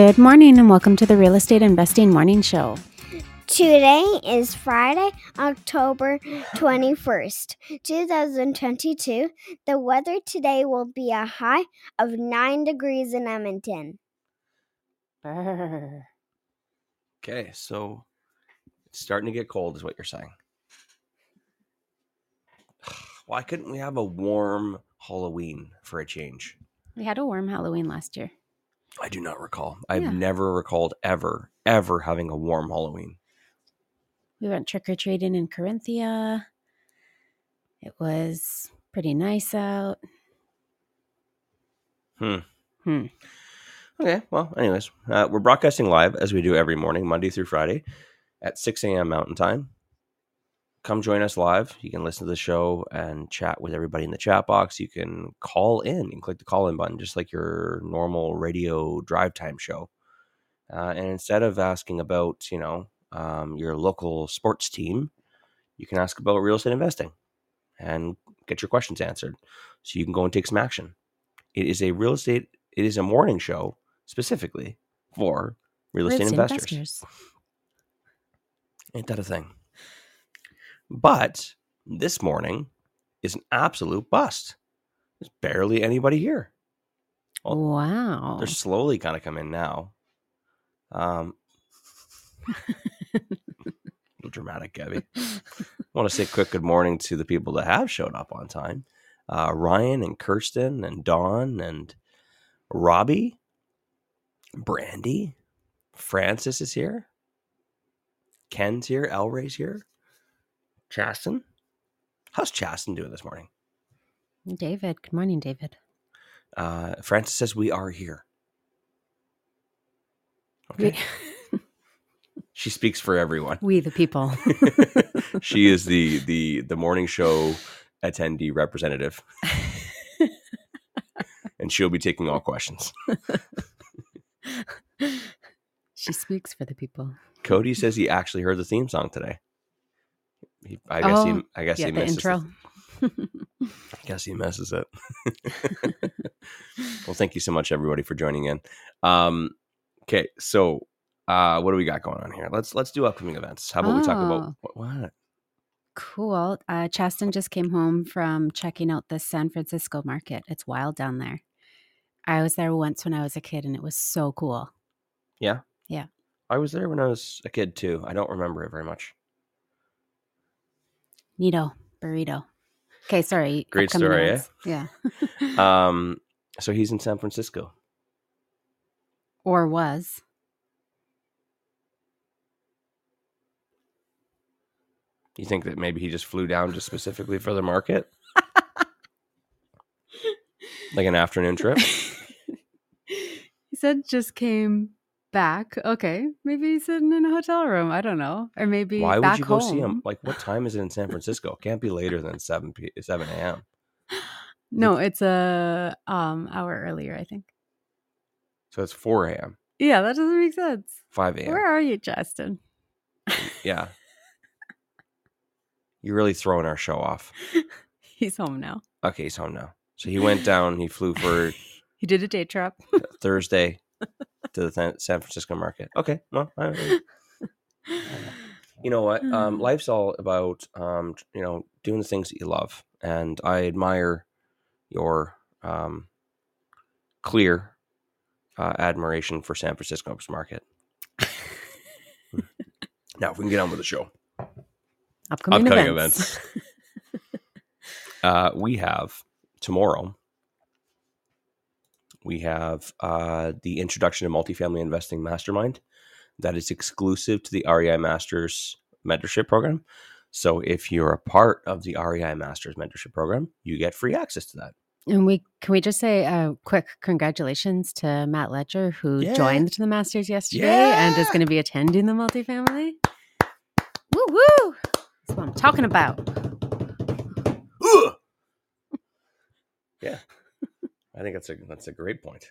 Good morning and welcome to the Real Estate Investing Morning Show. Today is Friday, October 21st, 2022. The weather today will be a high of 9 degrees in Edmonton. Brr. Okay, so it's starting to get cold, is what you're saying. Why couldn't we have a warm Halloween for a change? We had a warm Halloween last year. I do not recall. I've Yeah. never recalled ever, ever having a warm Halloween. We went trick or treating in Corinthia. It was pretty nice out. Hmm. Hmm. Okay, well, anyways, uh, we're broadcasting live as we do every morning, Monday through Friday at 6 a.m. Mountain Time. Come join us live. You can listen to the show and chat with everybody in the chat box. You can call in. and click the call in button, just like your normal radio drive time show. Uh, and instead of asking about, you know, um, your local sports team, you can ask about real estate investing and get your questions answered. So you can go and take some action. It is a real estate, it is a morning show specifically for real estate Real estate investors. Ain't that a thing? But this morning is an absolute bust. There's barely anybody here. Well, Wow. They're slowly kind of coming in now. Um, dramatic, Gabby. I want to say a quick good morning to the people that have showed up on time. Uh, Ryan and Kirsten and Dawn and Robbie, Brandy, Francis is here. Ken's here. Elray's here. Chasten. How's Chasten doing this morning? David. Good morning, David. Uh, Francis says we are here. Okay. We, She speaks for everyone. we the people. she is the the the morning show attendee representative, and she'll be taking all questions. she speaks for the people. Cody says he actually heard the theme song today. He, I guess he Oh, I guess yeah, he the misses intro. I guess he messes it. well, thank you so much, everybody, for joining in. Um, okay, so uh, what do we got going on here? Let's let's do upcoming events. How about we talk about Oh. what? what? Cool. Uh, Chasten just came home from checking out the San Francisco market. It's wild down there. I was there once when I was a kid and it was so cool. Yeah, Yeah. I was there when I was a kid too. I don't remember it very much. Neato. Burrito. Okay, sorry. Great story, eh? Yeah. Um, so he's in San Francisco. or was. You think that maybe he just flew down just specifically for the market, like an afternoon trip? he said just came back. Okay. Maybe he's sitting in a hotel room. I don't know. Or maybe Why would you go home. see him? Like, what time is it in San Francisco? Can't be later than seven p. seven a.m. No, it's a um hour earlier, I think. So it's four a.m., Yeah, that doesn't make sense. five a.m. Where are you, Justin? Yeah, you're really throwing our show off. He's home now. Okay, he's home now. So he went down. He flew for He did a day trip. Thursday to the San San Francisco market. Okay, well, I, you know what? Um, Mm. life's all about um, you know doing the things that you love, and I admire your um, clear uh, admiration for San Francisco's market. now, if we can get on with the show, Upcoming, Upcoming events. uh, we have tomorrow. We have uh, the introduction to multifamily investing mastermind that is exclusive to the REI Masters mentorship program. So if you're a part of the REI Masters mentorship program, you get free access to that. And we can we just say a quick congratulations to Matt Ledger who Yeah. joined the Masters yesterday and is going to be attending the multifamily. Woo woo! That's what I'm talking about. Ugh! yeah, I think that's a that's a great point.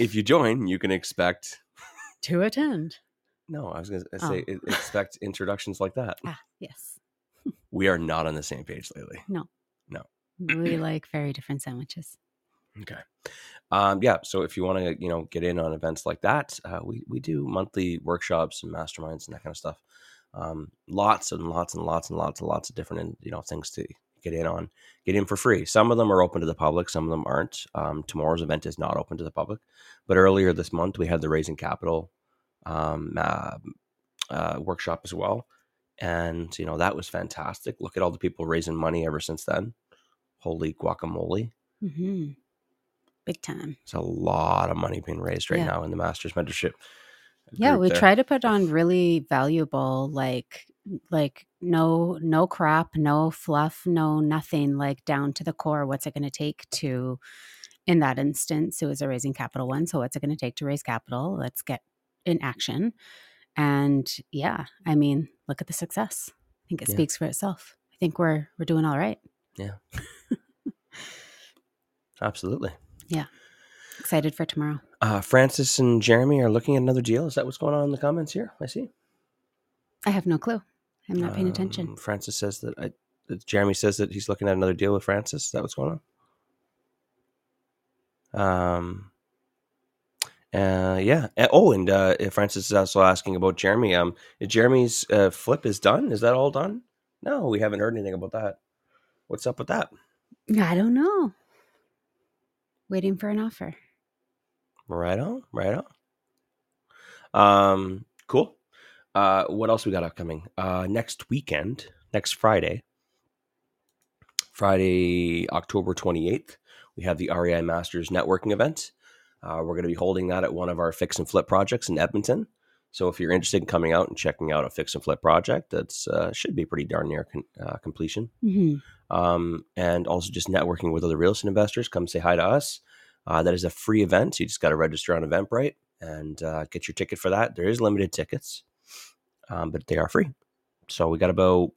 If you join, you can expect. to attend. No, I was going to Oh. say e- expect introductions like that. Ah, yes. We are not on the same page lately. No. No. we like very different sandwiches. Okay. Um, yeah. So if you want to, you know, get in on events like that, uh, we we do monthly workshops and masterminds and that kind of stuff. Um, lots and lots and lots and lots and lots of different, you know, things to get in on. Get in for free. Some of them are open to the public. Some of them aren't. Um, tomorrow's event is not open to the public, but earlier this month we had the Raising Capital um, uh, uh, workshop as well, and you know that was fantastic. Look at all the people raising money ever since then. Holy guacamole! hmm Big time. It's a lot of money being raised right Yeah. now in the Masters mentorship. Yeah, we there. try to put on really valuable, like, like no, no crap, no fluff, no nothing, like down to the core. What's it going to take to, in that instance, it was a raising capital one. So what's it going to take to raise capital? Let's get in action. And yeah, I mean, look at the success. I think it Yeah. speaks for itself. I think we're we're doing all right. Yeah absolutely. Yeah excited for tomorrow. Uh, Francis and Jeremy are looking at another deal. Is that what's going on in the comments here? I see. I have no clue. I'm not paying attention. Um, Francis says that, I, that Jeremy says that he's looking at another deal with Francis. Is that what's going on? Um. Uh, yeah. Uh, oh, and uh, Francis is also asking about Jeremy. Um, Jeremy's uh, flip is done. Is that all done? No, we haven't heard anything about that. What's up with that? I don't know. Waiting for an offer. Right on, right on. Um, cool. Uh, what else we got upcoming? Uh, next weekend, next Friday, Friday, October twenty eighth, we have the REI Masters networking event. Uh, we're going to be holding that at one of our fix and flip projects in Edmonton. So if you're interested in coming out and checking out a fix and flip project, that's uh, should be pretty darn near con- uh, completion hmm um, and also just networking with other real estate investors. Come say hi to us. Uh, that is a free event. So you just got to register on Eventbrite and uh, get your ticket for that. There is limited tickets, um, but they are free. So we got about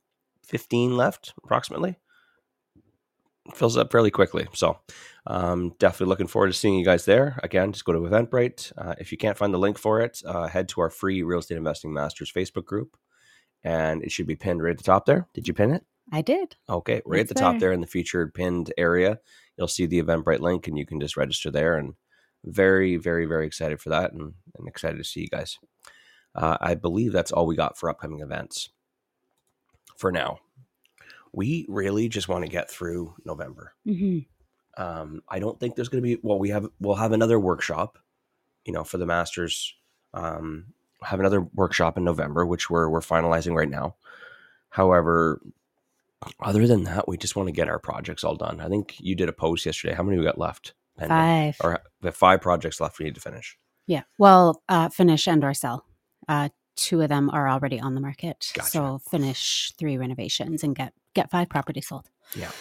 15 left, approximately. Fills up fairly quickly. So um, definitely looking forward to seeing you guys there. Again, just go to Eventbrite. Uh, if you can't find the link for it, uh, head to our free Real Estate Investing Masters Facebook group. And it should be pinned right at the top there. Did you pin it? I did. Okay, right at the top there. there in the featured pinned area, you'll see the Eventbrite link, and you can just register there. And very, very, very excited for that, and, and excited to see you guys. Uh, I believe that's all we got for upcoming events for now. We really just want to get through November. hmm Um, I don't think there's going to be. Well, we have we'll have another workshop, you know, for the masters. Um, have another workshop in November, which we're we're finalizing right now. However, other than that, we just want to get our projects all done. I think you did a post yesterday. How many we got left? pending? Five. Or we have five projects left. We need to finish. Yeah. Well, uh, finish and or sell. Uh, two of them are already on the market. Gotcha. So finish three renovations and get get five properties sold. Yeah.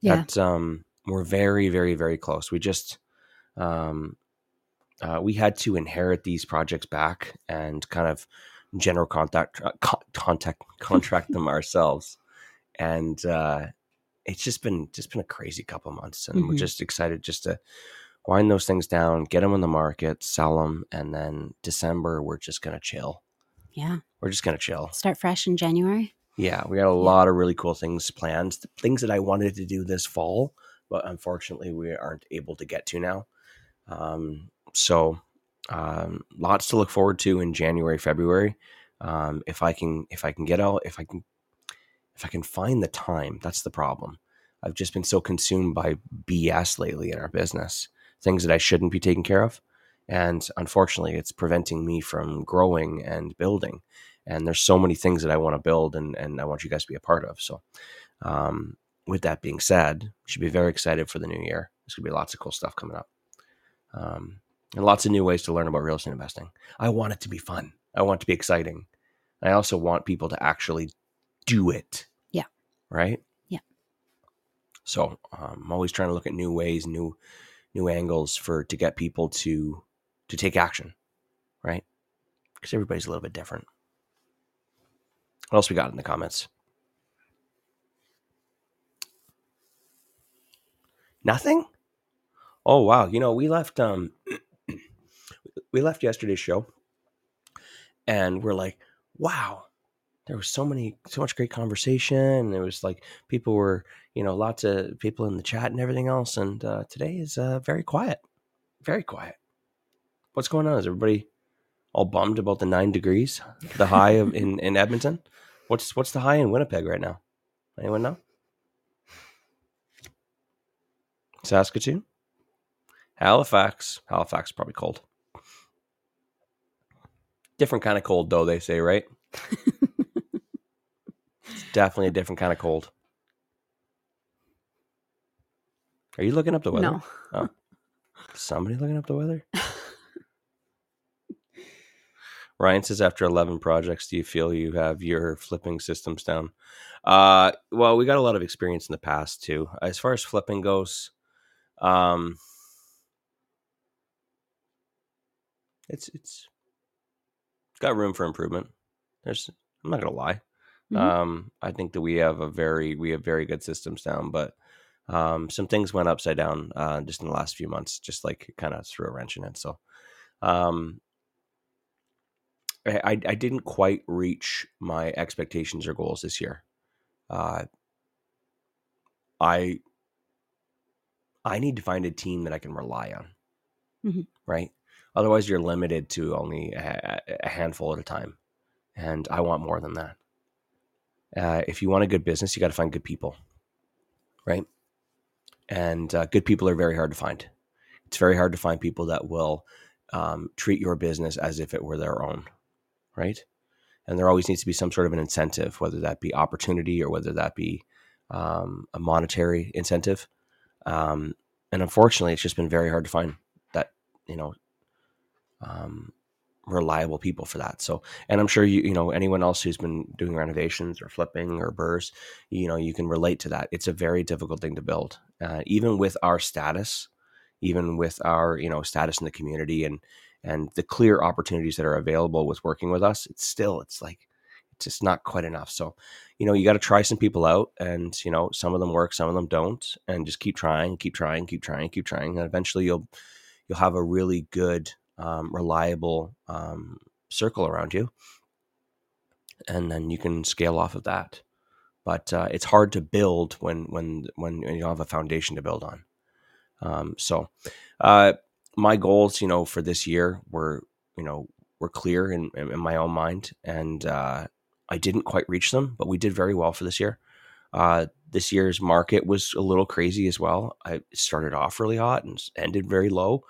Yeah. Um, we're very, very, very close. We just um, uh, we had to inherit these projects back and kind of general contact uh, con- contact contract them ourselves, and uh, it's just been just been a crazy couple months, and we're Mhm. just excited just to wind those things down, get them on the market, sell them, and then December we're just gonna chill. yeah. We're just gonna chill. Start fresh in January. Yeah, we got a lot of really cool things planned, things that I wanted to do this fall, but unfortunately we aren't able to get to now. Um, so, um, lots to look forward to in January, February. Um, if I can, if I can get out, if I can, if I can find the time, that's the problem. I've just been so consumed by BS lately in our business, things that I shouldn't be taking care of, and unfortunately, it's preventing me from growing and building and there's so many things that I want to build and and I want you guys to be a part of. So, um, with that being said, you should be very excited for the new year. There's gonna be lots of cool stuff coming up, um, and lots of new ways to learn about real estate investing. I want it to be fun. I want it to be exciting. I also want people to actually do it. Yeah. Right. Yeah. So um, I'm always trying to look at new ways, new new angles for to get people to to take action, right? Because everybody's a little bit different. What else we got in the comments? Nothing. Oh wow! You know we left um we left yesterday's show, and we're like, wow, there was so many so much great conversation It was like people were you know lots of people in the chat and everything else and uh, today is uh, very quiet very quiet. What's going on? Is everybody all bummed about the nine degrees the high of, in, in edmonton? What's what's the high in winnipeg right now? Anyone know? Saskatoon? Halifax? Halifax probably cold. Different kind of cold though they say right? It's definitely a different kind of cold. Are you looking up the weather? No. Oh. Somebody looking up the weather? Ryan says, after 11 projects, do you feel you have your flipping systems down? Uh, well, we got a lot of experience in the past too. As far as flipping goes, um, it's it's got room for improvement. There's, I'm not gonna lie. Mhm. Um, I think that we have a very we have very good systems down, but um, some things went upside down uh, just in the last few months, just like kind of threw a wrench in it. So, um, I, I didn't quite reach my expectations or goals this year. Uh, I I need to find a team that I can rely on, Mhm. right? Otherwise, you're limited to only a, a handful at a time, and I want more than that. Uh, if you want a good business, you got to find good people, right? And uh, good people are very hard to find. It's very hard to find people that will um, treat your business as if it were their own, right? And there always needs to be some sort of an incentive, whether that be opportunity or whether that be um, a monetary incentive. Um, and unfortunately, it's just been very hard to find that, you know, um, reliable people for that. So, and I'm sure you, you know, anyone else who's been doing renovations or flipping or BRRRRs, you know, you can relate to that. It's a very difficult thing to build, uh, even with our status, even with our, you know, status in the community and and the clear opportunities that are available with working with us. It's still, it's like, it's just not quite enough. So, you know, you got to try some people out, and you know, some of them work, some of them don't, and just keep trying, keep trying, keep trying, keep trying, and eventually you'll you'll have a really good um, reliable um, circle around you, and then you can scale off of that. But uh, it's hard to build when when when you don't have a foundation to build on. Um, so, uh, my goals, you know, for this year were you know were clear in, in my own mind, and uh, I didn't quite reach them, but we did very well for this year. Uh, this year's market was a little crazy as well. I started off really hot and ended very low,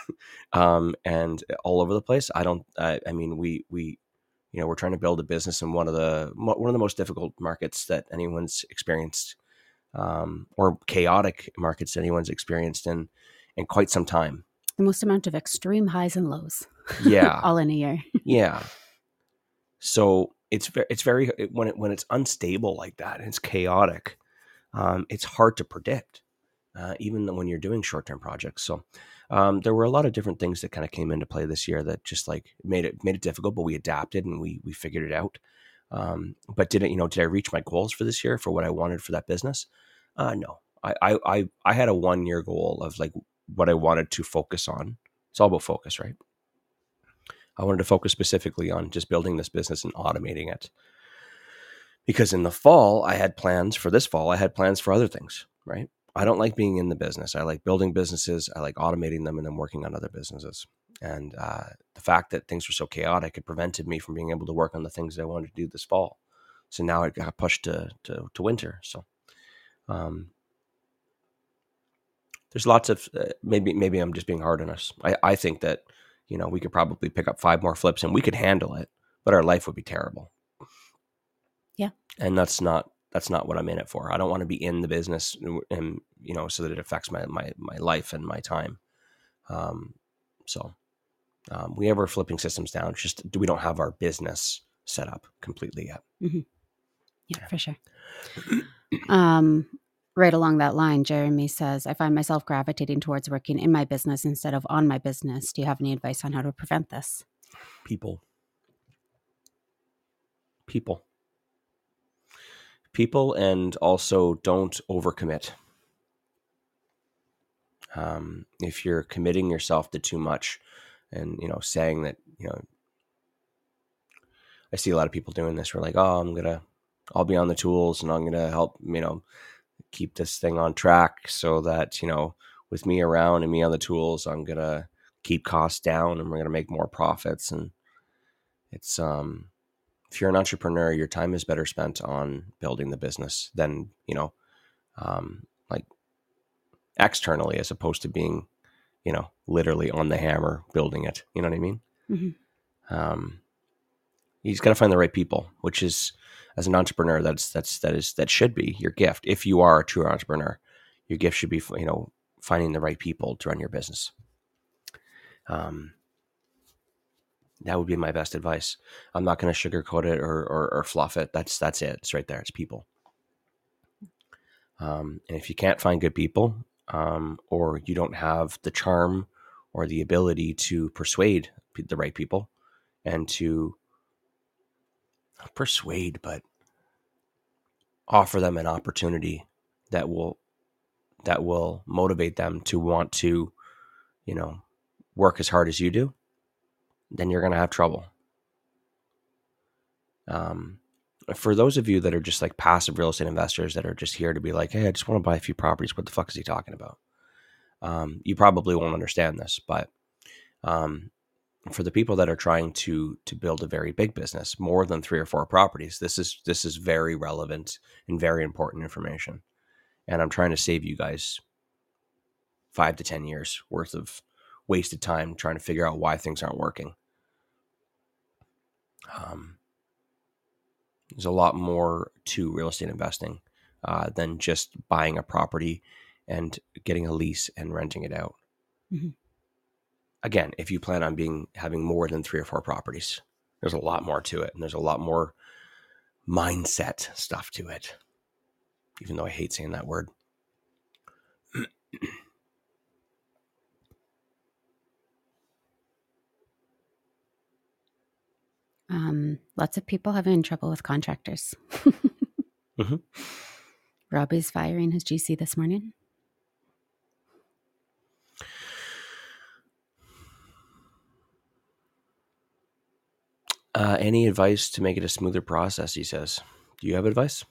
um, and all over the place. I don't. I, I mean, we we you know we're trying to build a business in one of the one of the most difficult markets that anyone's experienced, um, or chaotic markets that anyone's experienced in in quite some time. The most amount of extreme highs and lows. Yeah. all in a year. yeah. So it's very, it's very when it when it's unstable like that and it's chaotic, um, it's hard to predict, uh, even when you're doing short term projects. So um, there were a lot of different things that kind of came into play this year that just like made it made it difficult, but we adapted and we we figured it out. Um, but did it you know did I reach my goals for this year for what I wanted for that business? Uh, no, I I I, I had a one year goal of like what I wanted to focus on. It's all about focus, right? I wanted to focus specifically on just building this business and automating it. Because in the fall, I had plans for this fall, I had plans for other things, right? I don't like being in the business. I like building businesses, I like automating them and then working on other businesses. And uh, the fact that things were so chaotic, it prevented me from being able to work on the things that I wanted to do this fall. So now it got pushed to, to, to winter. So, um, there's lots of uh, maybe maybe I'm just being hard on us. I, I think that you know we could probably pick up five more flips and we could handle it, but our life would be terrible. Yeah, and that's not that's not what I'm in it for. I don't want to be in the business and you know so that it affects my my my life and my time. Um, so um, we have our flipping systems down. It's just we don't have our business set up completely yet. Mm-hmm. Yeah, for sure. um, right along that line, Jeremy says, I find myself gravitating towards working in my business instead of on my business. Do you have any advice on how to prevent this? People. People. People, and also don't overcommit. Um, if you're committing yourself to too much, and you know, saying that you know, I see a lot of people doing this. We're like, oh, I'm gonna, I'll be on the tools, and I'm gonna help, you know, keep this thing on track so that you know with me around and me on the tools i'm gonna keep costs down and we're gonna make more profits and it's um if you're an entrepreneur your time is better spent on building the business than you know um like externally as opposed to being you know literally on the hammer building it you know what i mean mm-hmm. um you just got to find the right people which is as an entrepreneur, that's that's that is that should be your gift. If you are a true entrepreneur, your gift should be you know finding the right people to run your business. Um, that would be my best advice. I'm not going to sugarcoat it or, or, or fluff it. That's that's it. It's right there. It's people. Um, and if you can't find good people, um, or you don't have the charm or the ability to persuade the right people, and to persuade, but offer them an opportunity that will that will motivate them to want to, you know, work as hard as you do, then you're going to have trouble. Um, for those of you that are just like passive real estate investors that are just here to be like, hey, I just want to buy a few properties. What the fuck is he talking about? Um, you probably won't understand this, but um, for the people that are trying to to build a very big business, more than three or four properties, this is this is very relevant and very important information. And I'm trying to save you guys five to ten years worth of wasted time trying to figure out why things aren't working. Um, there's a lot more to real estate investing uh, than just buying a property and getting a lease and renting it out. Mm-hmm again, if you plan on being having more than three or four properties, there's a lot more to it, and there's a lot more mindset stuff to it. Even though I hate saying that word. um, lots of people having trouble with contractors. mm-hmm. Robbie's firing his GC this morning. Uh, any advice to make it a smoother process? He says. Do you have advice?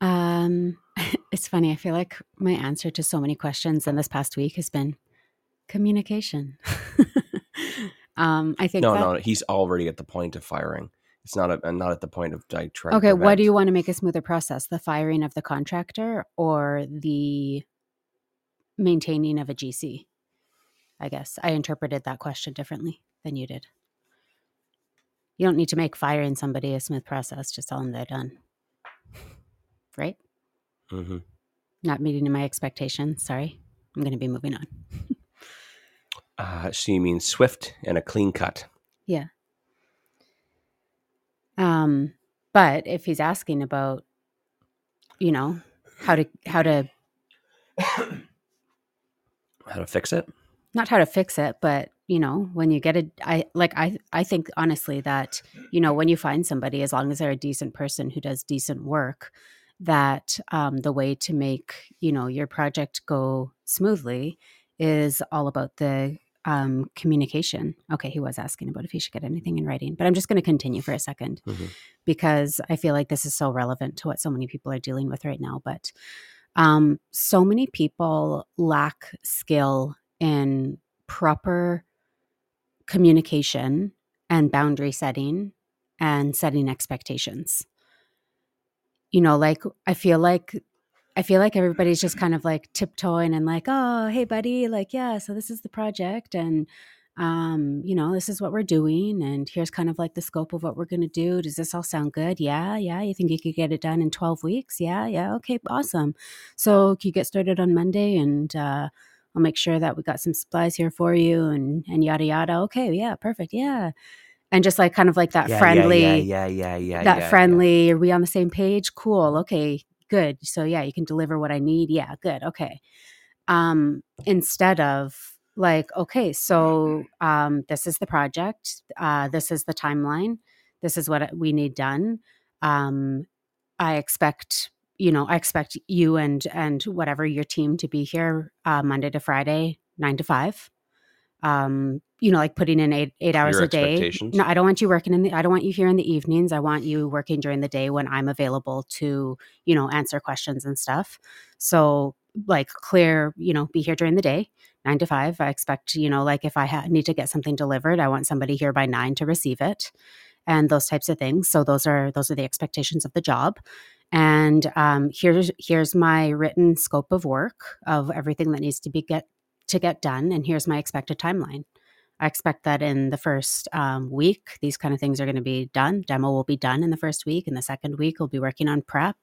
Um, it's funny. I feel like my answer to so many questions in this past week has been communication. um, I think no, that, no. He's already at the point of firing. It's not a, not at the point of like trying. Okay, what do you want to make a smoother process? The firing of the contractor or the maintaining of a GC? I guess I interpreted that question differently than you did. You don't need to make firing somebody a smooth process. Just tell them they're done. Right? Mm-hmm. Not meeting my expectations. Sorry. I'm going to be moving on. Uh, so you mean swift and a clean cut? Yeah. Um, but if he's asking about, you know, how to how to how to fix it, not how to fix it, but you know when you get a i like i i think honestly that you know when you find somebody as long as they're a decent person who does decent work that um, the way to make you know your project go smoothly is all about the um, communication okay he was asking about if he should get anything in writing but i'm just going to continue for a 2nd mm-hmm. because i feel like this is so relevant to what so many people are dealing with right now but um, so many people lack skill in proper communication and boundary setting and setting expectations. You know, like I feel like I feel like everybody's just kind of like tiptoeing and like, "Oh, hey buddy, like yeah, so this is the project and um, you know, this is what we're doing and here's kind of like the scope of what we're going to do. Does this all sound good? Yeah, yeah. You think you could get it done in 12 weeks? Yeah, yeah. Okay, awesome. So, can you get started on Monday and uh I'll make sure that we got some supplies here for you and and yada yada. Okay, yeah, perfect. Yeah. And just like kind of like that yeah, friendly, yeah, yeah, yeah, yeah, that yeah, friendly. Yeah. Are we on the same page? Cool. Okay, good. So yeah, you can deliver what I need. Yeah, good. Okay. Um, instead of like, okay, so um, this is the project. Uh, this is the timeline. This is what we need done. Um, I expect you know i expect you and and whatever your team to be here uh, monday to friday nine to five um you know like putting in eight eight hours Your a day. no i don't want you working in the i don't want you here in the evenings. I want you working during the day when i'm available to you know answer questions and stuff. So like clear you know be here during the day nine to five. I expect you know like if i ha- need to get something delivered i want somebody here by nine to receive it and those types of things. So those are those are the expectations of the job. And um, here's here's my written scope of work of everything that needs to be get to get done and here's my expected timeline i expect that in the first um, week these kind of things are going to be done demo will be done in the first week in the second week we'll be working on prep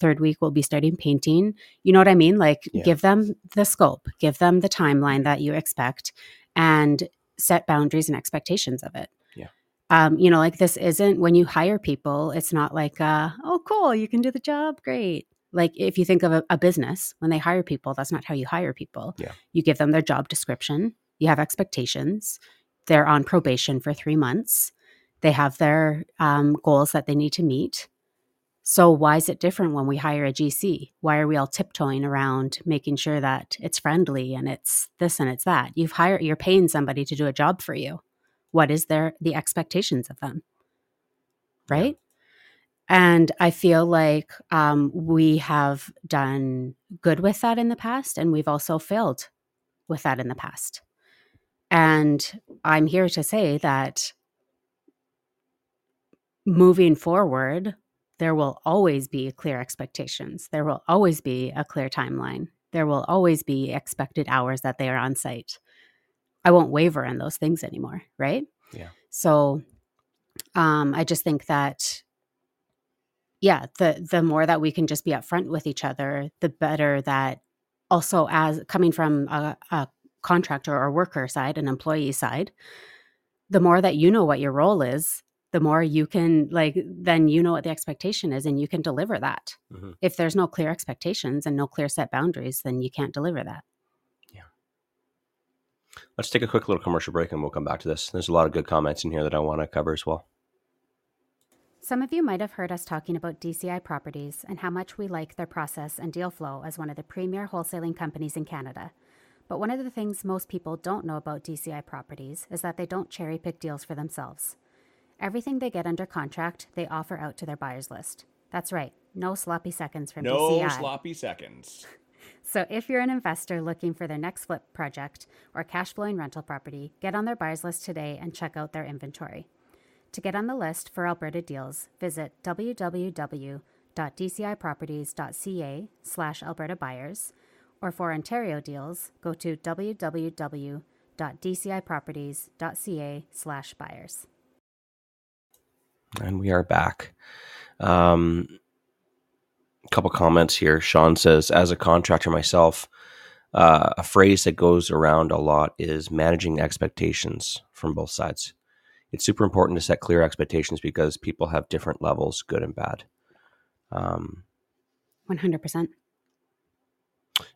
third week we'll be starting painting you know what i mean like Yeah. give them the scope give them the timeline that you expect and set boundaries and expectations of it Yeah. um, you know, like this isn't when you hire people, it's not like, uh, oh, cool, you can do the job. Great. Like if you think of a, a business, when they hire people, that's not how you hire people. Yeah. You give them their job description, you have expectations, they're on probation for three months, they have their um, goals that they need to meet. So why is it different when we hire a GC? Why are we all tiptoeing around making sure that it's friendly and it's this and it's that? You've hired, you're paying somebody to do a job for you what is their the expectations of them right and i feel like um, we have done good with that in the past and we've also failed with that in the past. And i'm here to say that moving forward there will always be clear expectations. There will always be a clear timeline. There will always be expected hours that they are on site. I won't waver in those things anymore right? Yeah. so um i just think that yeah the the more that we can just be upfront with each other the better that also as coming from a, a contractor or worker side an employee side the more that you know what your role is the more you can like then you know what the expectation is and you can deliver that Mhm. if there's no clear expectations and no clear set boundaries then you can't deliver that Yeah. Let's take a quick little commercial break and we'll come back to this. There's a lot of good comments in here that I want to cover as well. Some of you might have heard us talking about DCI Properties and how much we like their process and deal flow as one of the premier wholesaling companies in Canada. But one of the things most people don't know about DCI Properties is that they don't cherry pick deals for themselves. Everything they get under contract, they offer out to their buyers list. That's right, no sloppy seconds from No DCI. No sloppy seconds. So, if you're an investor looking for their next flip project or cash flowing rental property, get on their buyers list today and check out their inventory. To get on the list for Alberta deals, visit www.dciproperties.ca slash Alberta buyers, or for Ontario deals, go to www.dciproperties.ca slash buyers. And we are back. Um, a couple comments here. Sean says, as a contractor myself, uh, a phrase that goes around a lot is managing expectations from both sides. It's super important to set clear expectations because people have different levels, good and bad. Um, 100%.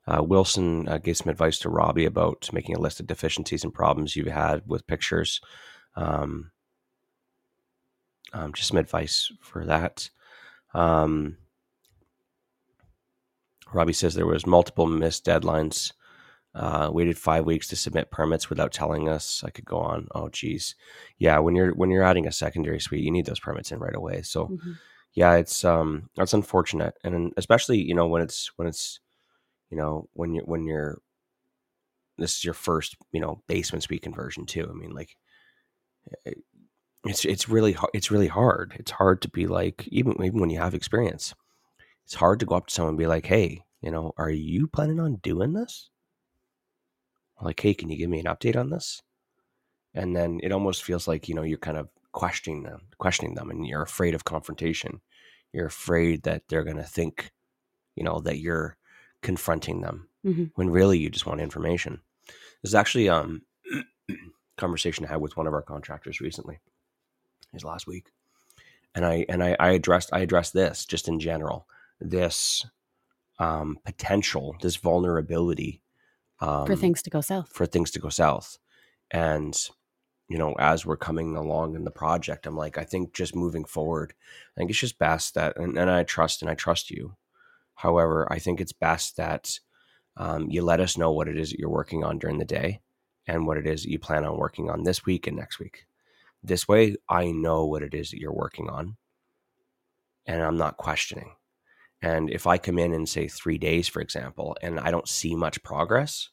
uh, Wilson uh, gave some advice to Robbie about making a list of deficiencies and problems you've had with pictures. Um, um, just some advice for that. Um, Robbie says there was multiple missed deadlines. Uh, waited five weeks to submit permits without telling us. I could go on. Oh, geez, yeah. When you're when you're adding a secondary suite, you need those permits in right away. So Mhm. yeah, it's um that's unfortunate, and especially you know when it's when it's you know when you're when you're this is your first you know basement suite conversion too. I mean like it- it's it's really hard. It's really hard. It's hard to be like even even when you have experience, it's hard to go up to someone and be like, hey, you know, are you planning on doing this? Like, hey, can you give me an update on this? And then it almost feels like you know you're kind of questioning them, questioning them, and you're afraid of confrontation. You're afraid that they're going to think, you know, that you're confronting them Mhm. when really you just want information. This is actually um conversation I had with one of our contractors recently, his last week, and I and I, I addressed I addressed this just in general this um, potential, this vulnerability um, for things to go south. for things to go south. And you know, as we're coming along in the project, I'm like, I think just moving forward, I think it's just best that, and, and I trust and I trust you. However, I think it's best that um, you let us know what it is that you're working on during the day and what it is that you plan on working on this week and next week. This way, I know what it is that you're working on and I'm not questioning. And if I come in and say three days, for example, and I don't see much progress,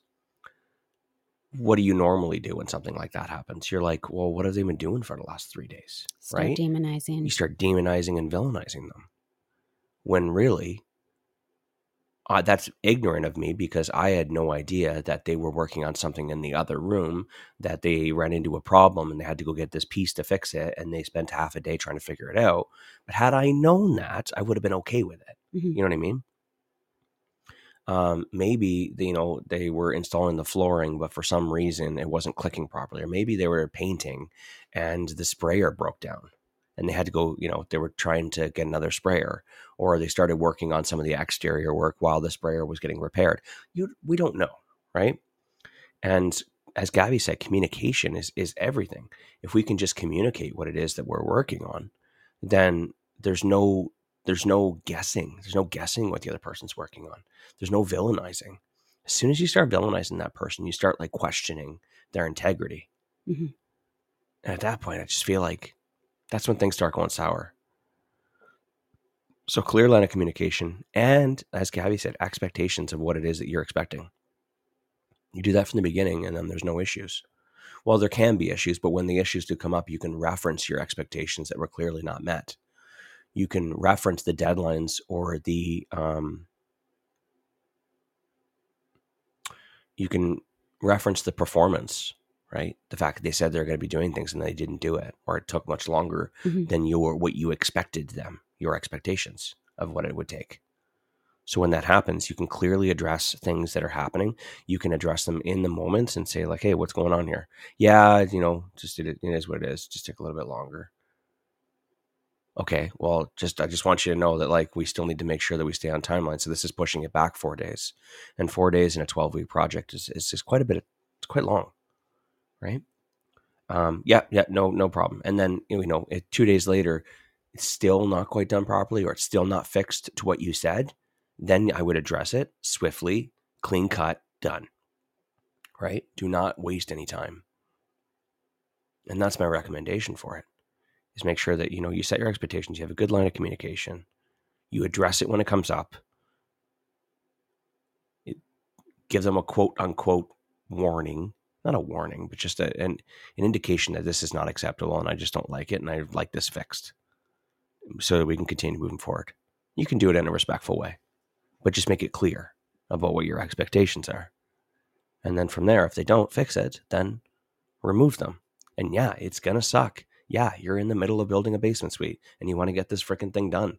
what do you normally do when something like that happens? You're like, well, what have they been doing for the last three days? Start right? demonizing. You start demonizing and villainizing them. When really, uh, that's ignorant of me because I had no idea that they were working on something in the other room, that they ran into a problem and they had to go get this piece to fix it. And they spent half a day trying to figure it out. But had I known that, I would have been okay with it. Mhm. You know what I mean? Um, maybe you know they were installing the flooring, but for some reason it wasn't clicking properly, or maybe they were painting and the sprayer broke down, and they had to go. You know, they were trying to get another sprayer, or they started working on some of the exterior work while the sprayer was getting repaired. You, we don't know, right? And as Gabby said, communication is is everything. If we can just communicate what it is that we're working on, then there's no there's no guessing. There's no guessing what the other person's working on. There's no villainizing. As soon as you start villainizing that person, you start like questioning their integrity. Mhm. And at that point, I just feel like that's when things start going sour. So clear line of communication and as Gabby said, expectations of what it is that you're expecting. You do that from the beginning and then there's no issues. Well, there can be issues, but when the issues do come up, you can reference your expectations that were clearly not met. You can reference the deadlines or the um, you can reference the performance, right? The fact that they said they're going to be doing things and they didn't do it, or it took much longer Mhm. than your what you expected them, your expectations of what it would take. So when that happens, you can clearly address things that are happening. You can address them in the moments and say like, "Hey, what's going on here?" Yeah, you know, just it, it is what it is. Just take a little bit longer. Okay, well, just I just want you to know that like we still need to make sure that we stay on timeline. So this is pushing it back four days, and four days in a twelve week project is is quite a bit. Of, it's quite long, right? Um, yeah, yeah, no, no problem. And then you know, it, two days later, it's still not quite done properly, or it's still not fixed to what you said. Then I would address it swiftly, clean cut, done. Right? Do not waste any time. And that's my recommendation for it. Is make sure that you know you set your expectations, you have a good line of communication, you address it when it comes up. It, give them a quote unquote warning, not a warning, but just a, an an indication that this is not acceptable and I just don't like it and I like this fixed, so that we can continue moving forward. You can do it in a respectful way, but just make it clear about what your expectations are, and then from there, if they don't fix it, then remove them. And yeah, it's gonna suck yeah, you're in the middle of building a basement suite and you want to get this freaking thing done.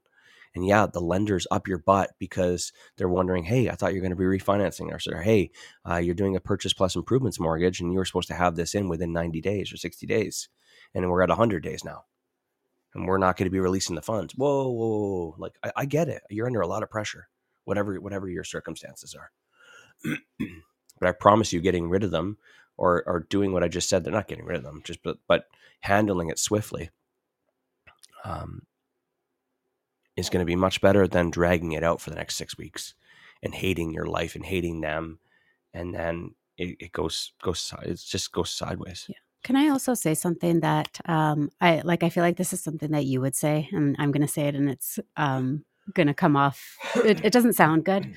And yeah, the lender's up your butt because they're wondering, hey, I thought you're going to be refinancing us. Or hey, uh, you're doing a purchase plus improvements mortgage and you were supposed to have this in within 90 days or 60 days. And we're at 100 days now. And we're not going to be releasing the funds. Whoa, whoa, whoa. Like, I, I get it. You're under a lot of pressure, whatever, whatever your circumstances are. but I promise you, getting rid of them or or doing what I just said, they're not getting rid of them, just but but handling it swiftly um, is going to be much better than dragging it out for the next six weeks and hating your life and hating them, and then it, it goes goes it just goes sideways. Yeah. Can I also say something that um, I like? I feel like this is something that you would say, and I'm going to say it, and it's um, going to come off. It, it doesn't sound good,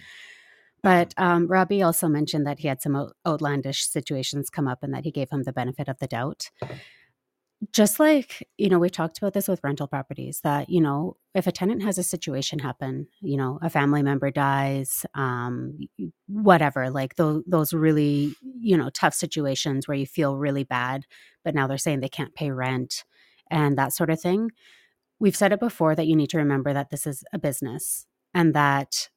but um, Robbie also mentioned that he had some outlandish situations come up, and that he gave him the benefit of the doubt. Just like you know, we talked about this with rental properties. That you know, if a tenant has a situation happen, you know, a family member dies, um, whatever, like those those really you know tough situations where you feel really bad, but now they're saying they can't pay rent and that sort of thing. We've said it before that you need to remember that this is a business and that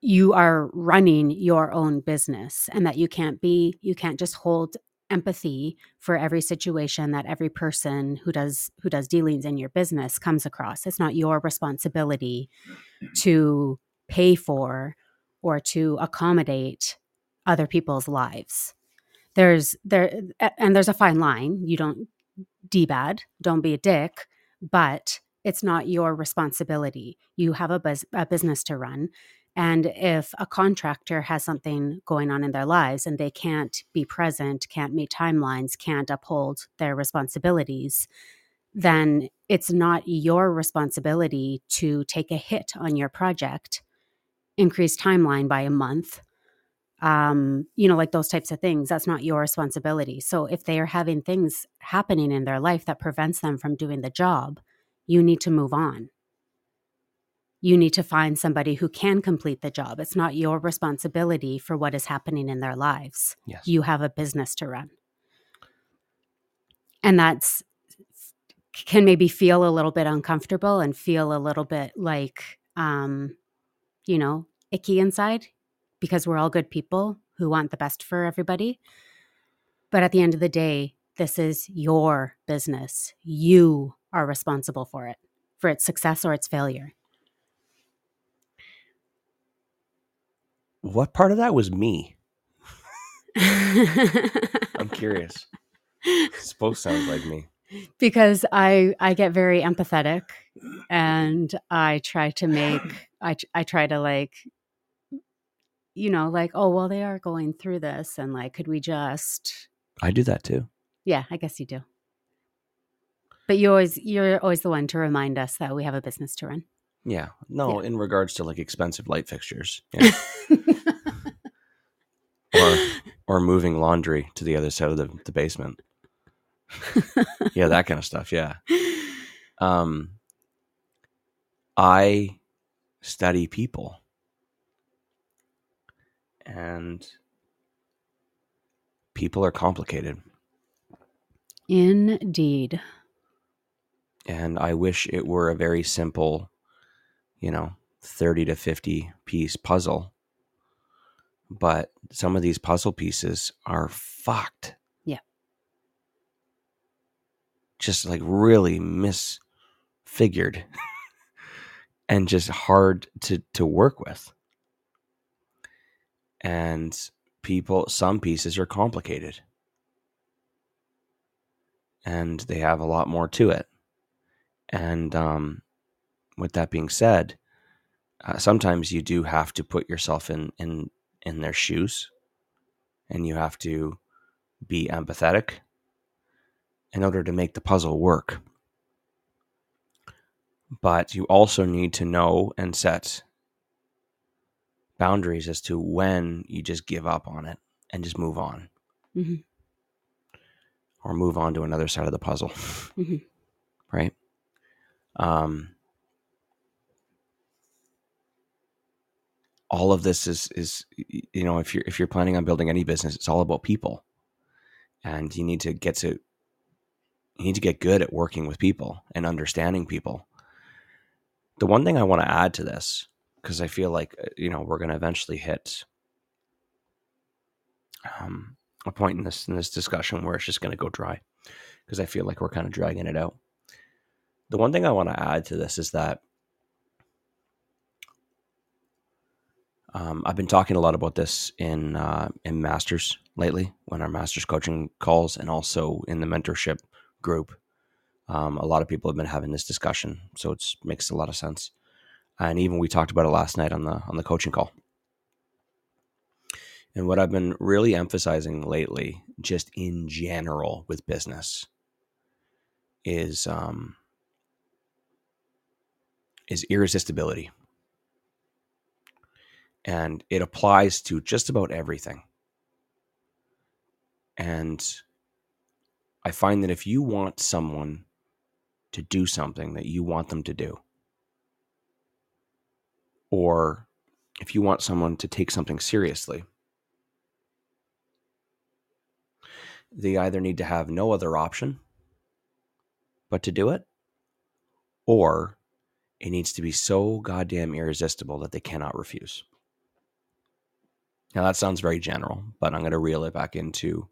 you are running your own business and that you can't be you can't just hold empathy for every situation that every person who does who does dealings in your business comes across. It's not your responsibility to pay for or to accommodate other people's lives. There's there and there's a fine line. You don't d-bad don't be a dick but it's not your responsibility. You have a, bus- a business to run and if a contractor has something going on in their lives and they can't be present, can't meet timelines, can't uphold their responsibilities, then it's not your responsibility to take a hit on your project, increase timeline by a month. Um, you know, like those types of things. That's not your responsibility. So if they are having things happening in their life that prevents them from doing the job, you need to move on you need to find somebody who can complete the job. It's not your responsibility for what is happening in their lives. Yes. You have a business to run. And that's can maybe feel a little bit uncomfortable and feel a little bit like um you know, icky inside because we're all good people who want the best for everybody. But at the end of the day, this is your business. You are responsible for it, for its success or its failure. What part of that was me? I'm curious. Both sounds like me. because I I get very empathetic and I try to make I I try to like you know like oh well they are going through this and like could we just I do that too. yeah I guess you do but you always you're always the one to remind us that we have a business to run Yeah. No, Yeah. in regards to like expensive light fixtures. Yeah. or or moving laundry to the other side of the, the basement. Yeah, that kind of stuff. Yeah. Um I study people. And people are complicated. Indeed. and I wish it were a very simple, you know, 30 to 50 piece puzzle. But some of these puzzle pieces are fucked. Yeah. Just like really misfigured and just hard to to work with. And people some pieces are complicated. And they have a lot more to it. And um, with that being said, uh, sometimes you do have to put yourself in in in their shoes, and you have to be empathetic in order to make the puzzle work. But you also need to know and set boundaries as to when you just give up on it and just move on, Mhm. or move on to another side of the puzzle, Mhm. right? um, all of this is is you know if you're if you're planning on building any business it's all about people. And you need to get to you need to get good at working with people and understanding people. The one thing i want to add to this because i feel like uh, you know we're going to eventually hit um, a point in this in this discussion where it's just going to go dry because i feel like we're kind of dragging it out. The one thing I want to add to this is that um, I've been talking a lot about this in uh, in masters lately, when our masters coaching calls, and also in the mentorship group. Um, a lot of people have been having this discussion, so it makes a lot of sense. And even we talked about it last night on the on the coaching call. And what I've been really emphasizing lately, just in general with business, is um, is irresistibility. And it applies to just about everything. And I find that if you want someone to do something that you want them to do, or if you want someone to take something seriously, they either need to have no other option but to do it, or it needs to be so goddamn irresistible that they cannot refuse. Now that sounds very general, but I'm going to reel it back into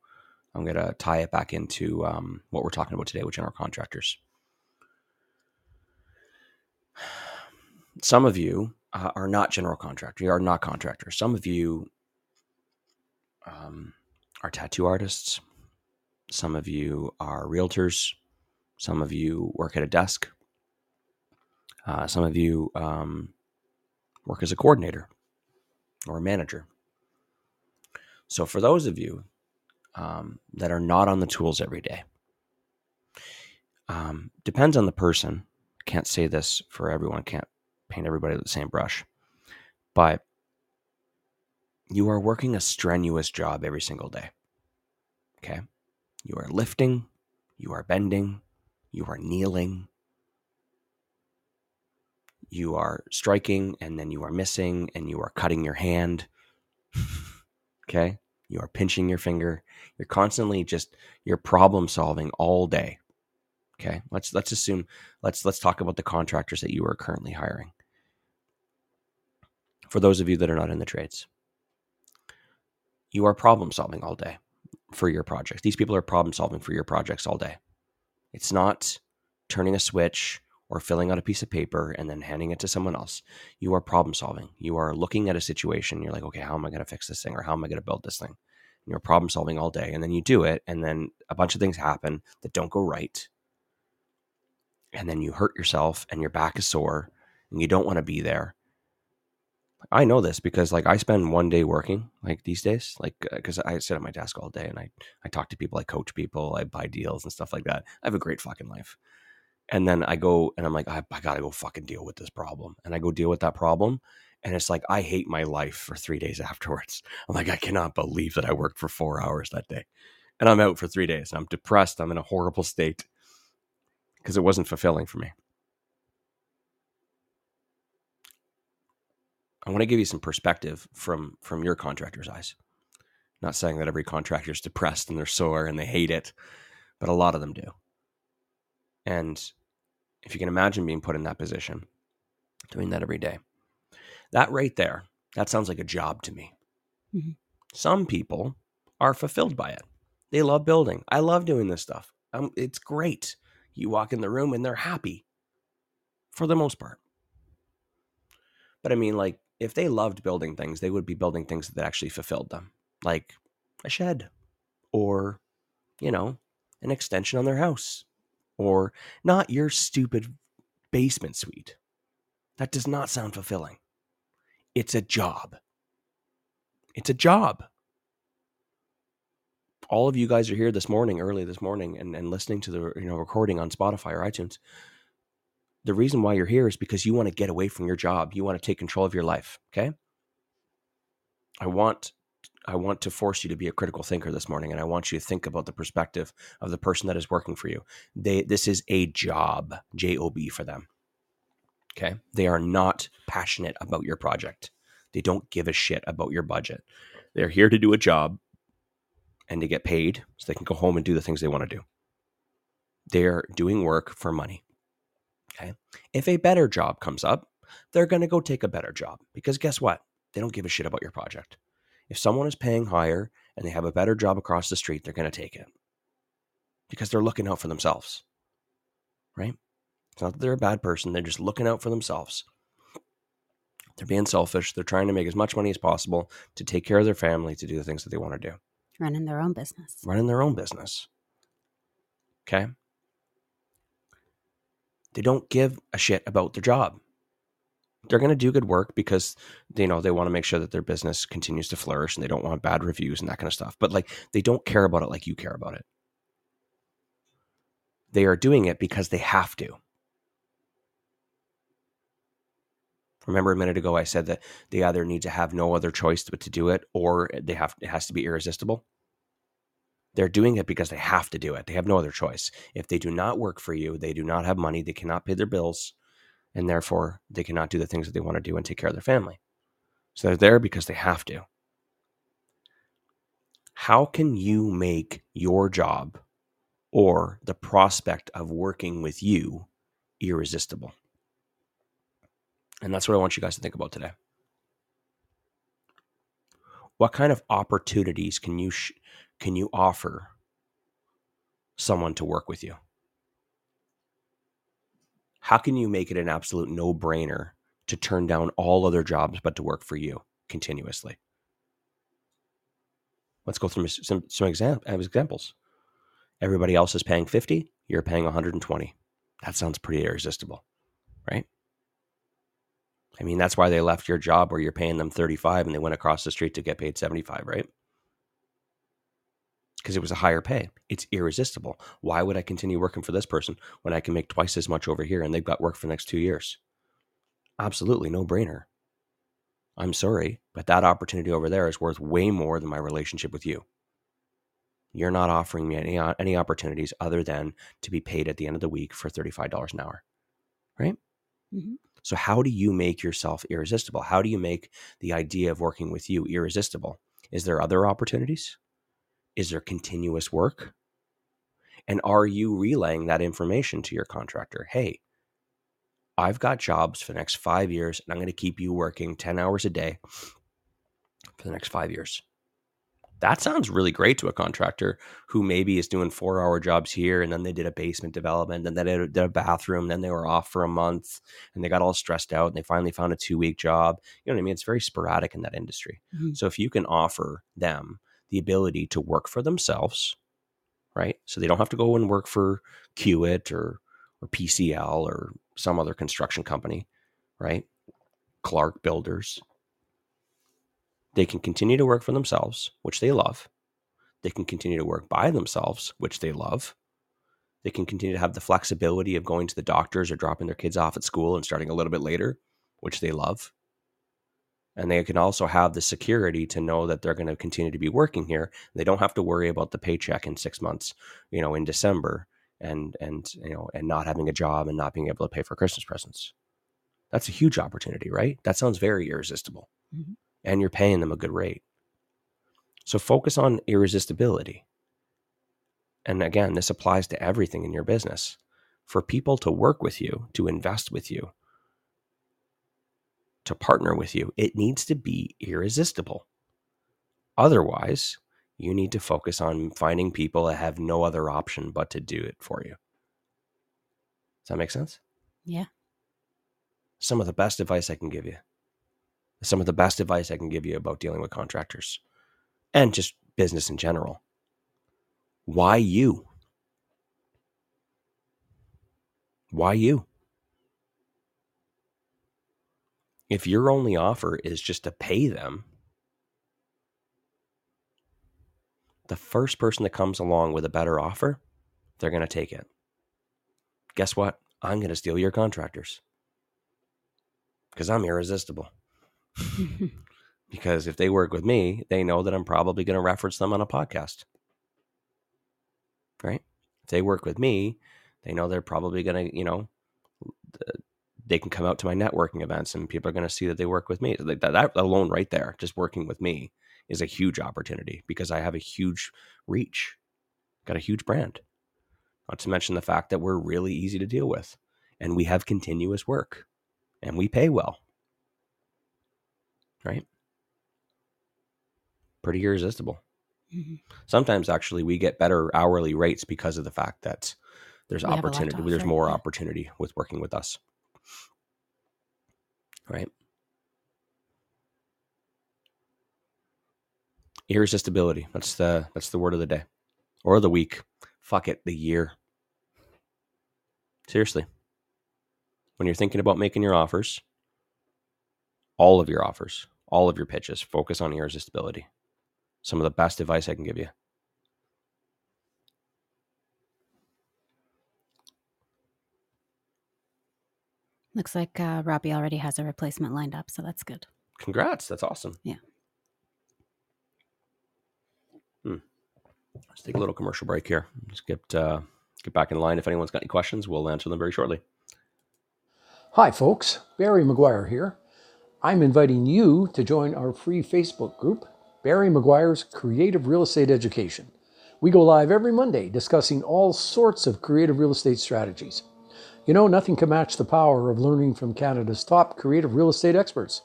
I'm going to tie it back into um, what we're talking about today with general contractors. Some of you uh, are not general contractors, you are not contractors. Some of you um, are tattoo artists. Some of you are realtors. Some of you work at a desk. Uh, some of you um, work as a coordinator or a manager. So, for those of you um, that are not on the tools every day, um, depends on the person. Can't say this for everyone. Can't paint everybody with the same brush, but you are working a strenuous job every single day. Okay, you are lifting, you are bending, you are kneeling, you are striking and then you are missing and you are cutting your hand. okay? You are pinching your finger. You're constantly just you're problem solving all day. Okay? Let's let's assume let's let's talk about the contractors that you are currently hiring. For those of you that are not in the trades. You are problem solving all day for your projects. These people are problem solving for your projects all day. It's not turning a switch or filling out a piece of paper and then handing it to someone else. You are problem solving. You are looking at a situation. You're like, okay, how am I going to fix this thing or how am I going to build this thing? And you're problem solving all day. And then you do it. And then a bunch of things happen that don't go right. And then you hurt yourself and your back is sore and you don't want to be there. I know this because like I spend one day working like these days, like because uh, I sit at my desk all day and I I talk to people, I coach people, I buy deals and stuff like that. I have a great fucking life and then I go and I'm like, I, I gotta go fucking deal with this problem, and I go deal with that problem, and it's like I hate my life for three days afterwards. I'm like, I cannot believe that I worked for four hours that day, and I'm out for three days. I'm depressed. I'm in a horrible state because it wasn't fulfilling for me. I want to give you some perspective from from your contractor's eyes. Not saying that every contractor is depressed and they're sore and they hate it, but a lot of them do. And if you can imagine being put in that position, doing that every day, that right there, that sounds like a job to me. Mm-hmm. Some people are fulfilled by it. They love building. I love doing this stuff. Um, it's great. You walk in the room and they're happy for the most part. But I mean, like, if they loved building things, they would be building things that actually fulfilled them, like a shed or, you know, an extension on their house or not your stupid basement suite. That does not sound fulfilling. It's a job. It's a job. All of you guys are here this morning, early this morning, and, and listening to the you know recording on Spotify or iTunes. The reason why you're here is because you want to get away from your job. You want to take control of your life. Okay. I want I want to force you to be a critical thinker this morning, and I want you to think about the perspective of the person that is working for you. They this is a job, J O B for them. Okay, they are not passionate about your project. They don't give a shit about your budget. They're here to do a job and to get paid so they can go home and do the things they want to do. They're doing work for money. Okay. If a better job comes up, they're going to go take a better job because guess what? They don't give a shit about your project. If someone is paying higher and they have a better job across the street, they're going to take it because they're looking out for themselves, right? It's not that they're a bad person, they're just looking out for themselves. They're being selfish. They're trying to make as much money as possible to take care of their family, to do the things that they want to do. Running their own business. Running their own business. Okay? They don't give a shit about their job they're going to do good work because you know they want to make sure that their business continues to flourish and they don't want bad reviews and that kind of stuff but like they don't care about it like you care about it. They are doing it because they have to. Remember a minute ago i said that they either need to have no other choice but to do it or they have it has to be irresistible? They're doing it because they have to do it. They have no other choice. If they do not work for you they do not have money they cannot pay their bills and therefore they cannot do the things that they want to do and take care of their family. So they're there because they have to. How can you make your job or the prospect of working with you irresistible? And that's what I want you guys to think about today. What kind of opportunities can you sh- can you offer someone to work with you? How can you make it an absolute no brainer to turn down all other jobs but to work for you continuously? Let's go through some, some exam- examples. Everybody else is paying 50, you're paying 120. That sounds pretty irresistible, right? I mean, that's why they left your job where you're paying them 35 and they went across the street to get paid 75, right? Because it was a higher pay. It's irresistible. Why would I continue working for this person when I can make twice as much over here and they've got work for the next two years? Absolutely no brainer. I'm sorry, but that opportunity over there is worth way more than my relationship with you. You're not offering me any, any opportunities other than to be paid at the end of the week for $35 an hour, right? Mm-hmm. So, how do you make yourself irresistible? How do you make the idea of working with you irresistible? Is there other opportunities? Is there continuous work? And are you relaying that information to your contractor? Hey, I've got jobs for the next five years, and I'm going to keep you working 10 hours a day for the next five years that sounds really great to a contractor who maybe is doing four hour jobs here and then they did a basement development and then they did a bathroom then they were off for a month and they got all stressed out and they finally found a two week job you know what i mean it's very sporadic in that industry mm-hmm. so if you can offer them the ability to work for themselves right so they don't have to go and work for Kiewit or or pcl or some other construction company right clark builders they can continue to work for themselves, which they love. They can continue to work by themselves, which they love. They can continue to have the flexibility of going to the doctors or dropping their kids off at school and starting a little bit later, which they love. And they can also have the security to know that they're going to continue to be working here. They don't have to worry about the paycheck in six months, you know, in December and and you know and not having a job and not being able to pay for Christmas presents. That's a huge opportunity, right? That sounds very irresistible. Mm-hmm and you're paying them a good rate. So focus on irresistibility. And again, this applies to everything in your business. For people to work with you, to invest with you, to partner with you, it needs to be irresistible. Otherwise, you need to focus on finding people that have no other option but to do it for you. Does that make sense? Yeah. Some of the best advice I can give you some of the best advice I can give you about dealing with contractors and just business in general. Why you? Why you? If your only offer is just to pay them, the first person that comes along with a better offer, they're going to take it. Guess what? I'm going to steal your contractors because I'm irresistible. because if they work with me, they know that I'm probably going to reference them on a podcast. Right? If they work with me, they know they're probably going to, you know, they can come out to my networking events and people are going to see that they work with me. That, that alone, right there, just working with me is a huge opportunity because I have a huge reach, got a huge brand. Not to mention the fact that we're really easy to deal with and we have continuous work and we pay well right? Pretty irresistible. Mm-hmm. Sometimes actually we get better hourly rates because of the fact that there's we opportunity, there's more opportunity with working with us. Right? Irresistibility. That's the that's the word of the day. Or the week. Fuck it, the year. Seriously. When you're thinking about making your offers, all of your offers, all of your pitches. Focus on irresistibility. Some of the best advice I can give you. Looks like uh, Robbie already has a replacement lined up, so that's good. Congrats. That's awesome. Yeah. Hmm. Let's take a little commercial break here. Let's get uh, get back in line. If anyone's got any questions, we'll answer them very shortly. Hi, folks. Barry McGuire here. I'm inviting you to join our free Facebook group, Barry McGuire's Creative Real Estate Education. We go live every Monday discussing all sorts of creative real estate strategies. You know, nothing can match the power of learning from Canada's top creative real estate experts.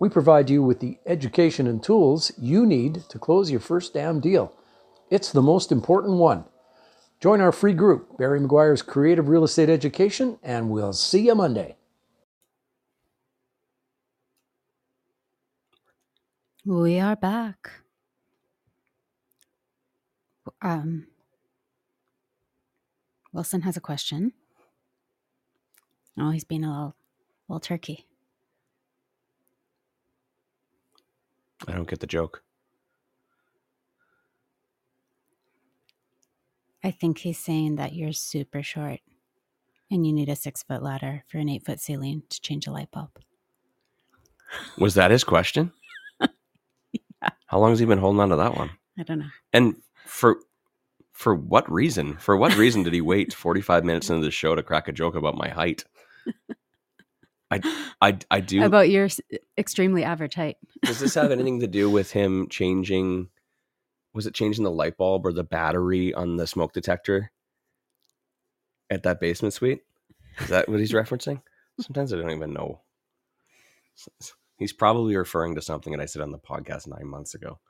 We provide you with the education and tools you need to close your first damn deal. It's the most important one. Join our free group, Barry McGuire's Creative Real Estate Education, and we'll see you Monday. We are back. Um, Wilson has a question. Oh, he's being a little, little turkey. I don't get the joke. I think he's saying that you're super short and you need a six foot ladder for an eight foot ceiling to change a light bulb. Was that his question? How long has he been holding on to that one? I don't know. And for for what reason? For what reason did he wait 45 minutes into the show to crack a joke about my height? I I I do About your extremely average height. Does this have anything to do with him changing was it changing the light bulb or the battery on the smoke detector at that basement suite? Is that what he's referencing? Sometimes I don't even know. He's probably referring to something that I said on the podcast nine months ago.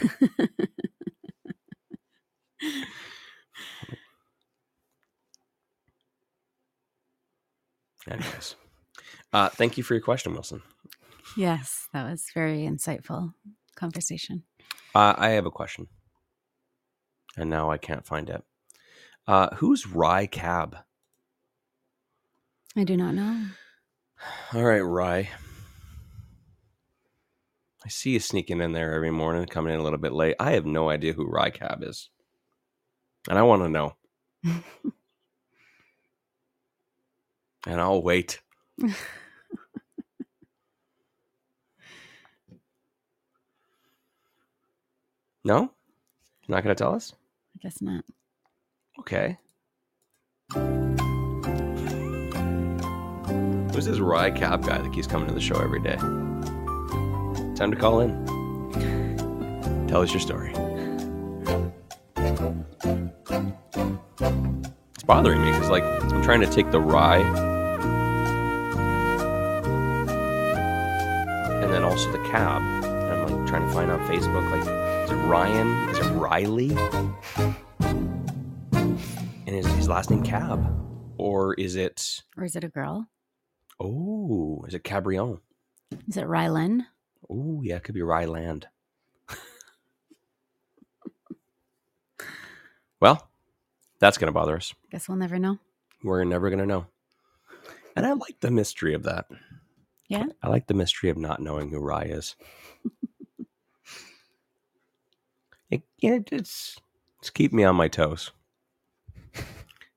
Anyways, uh, thank you for your question, Wilson. yes, that was very insightful conversation. Uh, I have a question, and now I can't find it. Uh, who's Rye Cab? I do not know. All right, Rye. I see you sneaking in there every morning, coming in a little bit late. I have no idea who Rye Cab is, and I want to know. and I'll wait. No, You're not going to tell us. I guess not. Okay. Who's this Rye Cab guy that keeps coming to the show every day? Time to call in. Tell us your story. It's bothering me because, like, I'm trying to take the rye cab. And I'm like trying to find on Facebook, like, is it Ryan? Is it Riley? And is his last name Cab? Or is it, Or is it a girl? oh, is it Cabrion? Is it Rylan? Oh, yeah, it could be Ryland. well, that's going to bother us. Guess we'll never know. We're never going to know. And I like the mystery of that. Yeah. I like the mystery of not knowing who Rye is. it, it, it's, it's keep me on my toes.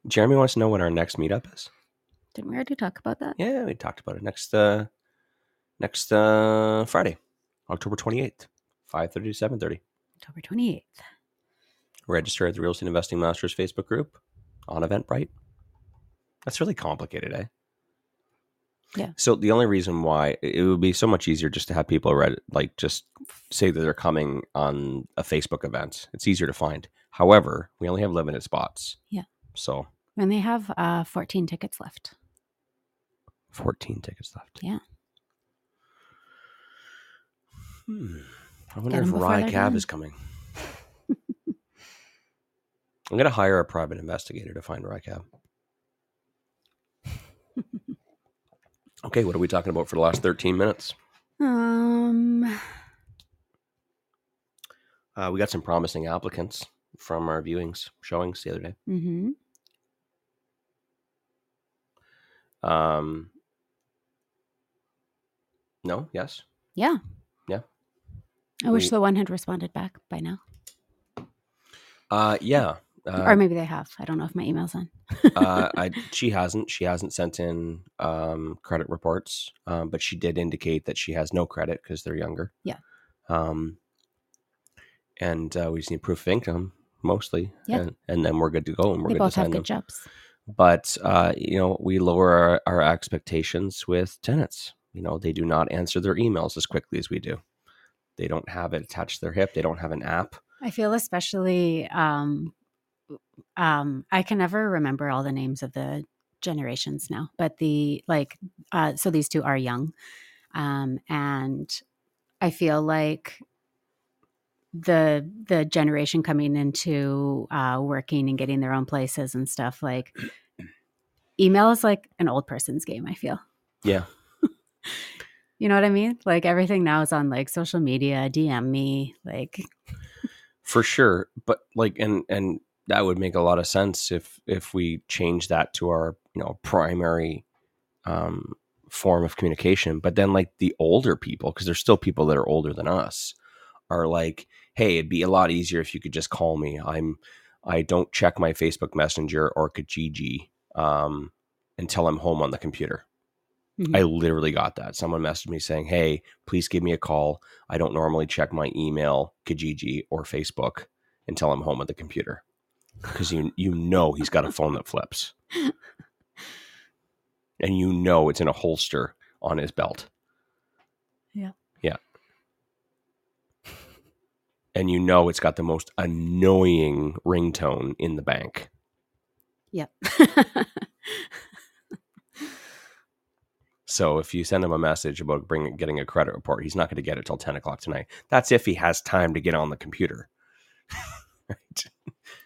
Jeremy wants to know when our next meetup is. Didn't we already talk about that? Yeah, we talked about it next uh next uh Friday, October 28th, 5:30 to 7:30. October 28th. Register at the Real Estate Investing Masters Facebook group on Eventbrite. That's really complicated, eh? Yeah. So the only reason why it would be so much easier just to have people read like just say that they're coming on a Facebook event. It's easier to find. However, we only have limited spots. Yeah. So And they have uh, 14 tickets left. 14 tickets left. Yeah. Hmm. I wonder if Rye Cab done. is coming. I'm gonna hire a private investigator to find Rye Cab. okay, what are we talking about for the last 13 minutes? Um, Uh, we got some promising applicants from our viewings, showings the other day. Mm-hmm. Um, no, yes. Yeah. Yeah. I wish the one had responded back by now. Uh, yeah. Uh, or maybe they have. I don't know if my email's on. uh, I, she hasn't. She hasn't sent in um, credit reports, um, but she did indicate that she has no credit because they're younger. Yeah. Um, and uh, we just need proof of income mostly, Yeah. and, and then we're good to go. And we're they good both to have good them. jobs. But uh, you know, we lower our, our expectations with tenants. You know, they do not answer their emails as quickly as we do. They don't have it attached to their hip. They don't have an app. I feel especially um um I can never remember all the names of the generations now, but the like uh so these two are young. Um and I feel like the the generation coming into uh, working and getting their own places and stuff like email is like an old person's game i feel Yeah. you know what i mean like everything now is on like social media dm me like for sure but like and and that would make a lot of sense if if we change that to our you know primary um form of communication but then like the older people because there's still people that are older than us are like hey it'd be a lot easier if you could just call me i'm i don't check my facebook messenger or kijiji um until i'm home on the computer Mhm. I literally got that. Someone messaged me saying, "Hey, please give me a call. I don't normally check my email, Kijiji, or Facebook until I'm home at the computer." Because you you know he's got a phone that flips, and you know it's in a holster on his belt. Yeah. Yeah. And you know it's got the most annoying ringtone in the bank. yep So if you send him a message about bringing getting a credit report, he's not going to get it till ten o'clock tonight. That's if he has time to get on the computer. right?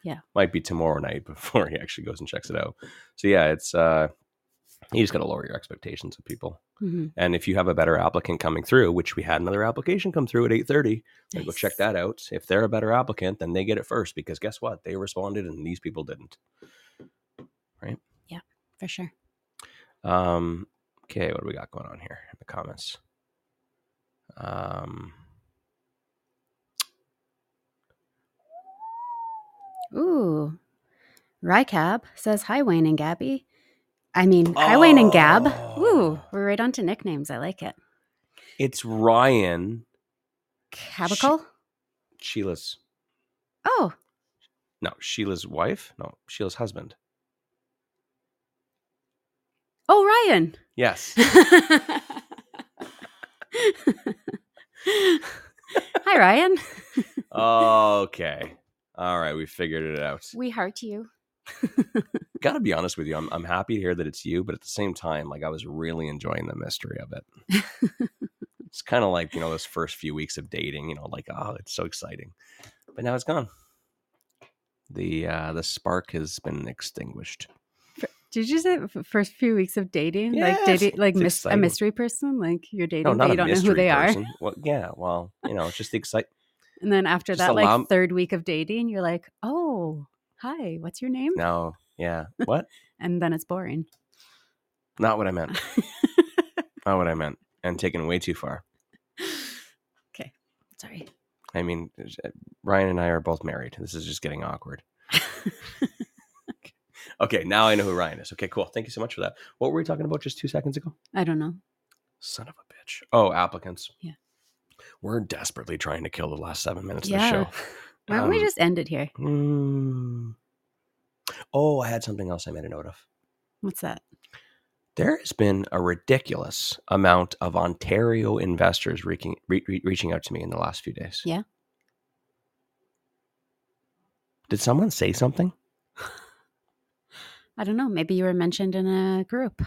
Yeah. might be tomorrow night before he actually goes and checks it out. So yeah, it's uh, you just got to lower your expectations of people. Mhm. And if you have a better applicant coming through, which we had another application come through at eight thirty, go check that out. If they're a better applicant, then they get it first because guess what? They responded and these people didn't. Right? Yeah, for sure Um, okay, what do we got going on here in the comments? Um, Ooh. Rycab says hi, Wayne and Gabby. I mean, hi, Wayne and Gab. Ooh, Oh. we're right on to nicknames. I like it. it's Ryan Cabicle? Sheila's. Oh, No, Sheila's wife. No, Sheila's husband. oh, Ryan. Yes. hi, Ryan. okay. All right, we figured it out. We heart you. Got to be honest with you, I'm I'm happy to hear that it's you, but at the same time, like I was really enjoying the mystery of it. it's kind of like you know those first few weeks of dating, you know, like oh, it's so exciting, but now it's gone. The uh, the spark has been extinguished. Did you say first few weeks of dating, like dating, like mis- a mystery person, like you're dating, No, but you don't know who they are, person. Well, yeah, well, you know, it's just the excite. And then after Just that, like m- third week of dating, you're like, oh, hi, what's your name? No, yeah, what? And then it's boring. Not what I meant. Not what I meant, and taken way too far. okay, sorry. I mean, uh, Ryan and I are both married. This is just getting awkward. Okay, now I know who Ryan is. Okay, cool. Thank you so much for that. What were we talking about just two seconds ago? I don't know. Son of a bitch. Oh, applicants. Yeah. We're desperately trying to kill the last seven minutes Yeah. of the show. Why don't we Um, just end it here? Mm. Oh, I had something else I made a note of. What's that? There has been a ridiculous amount of Ontario investors reaching, re- re- reaching out to me in the last few days. Yeah. Did someone say something? I don't know. Maybe you were mentioned in a group,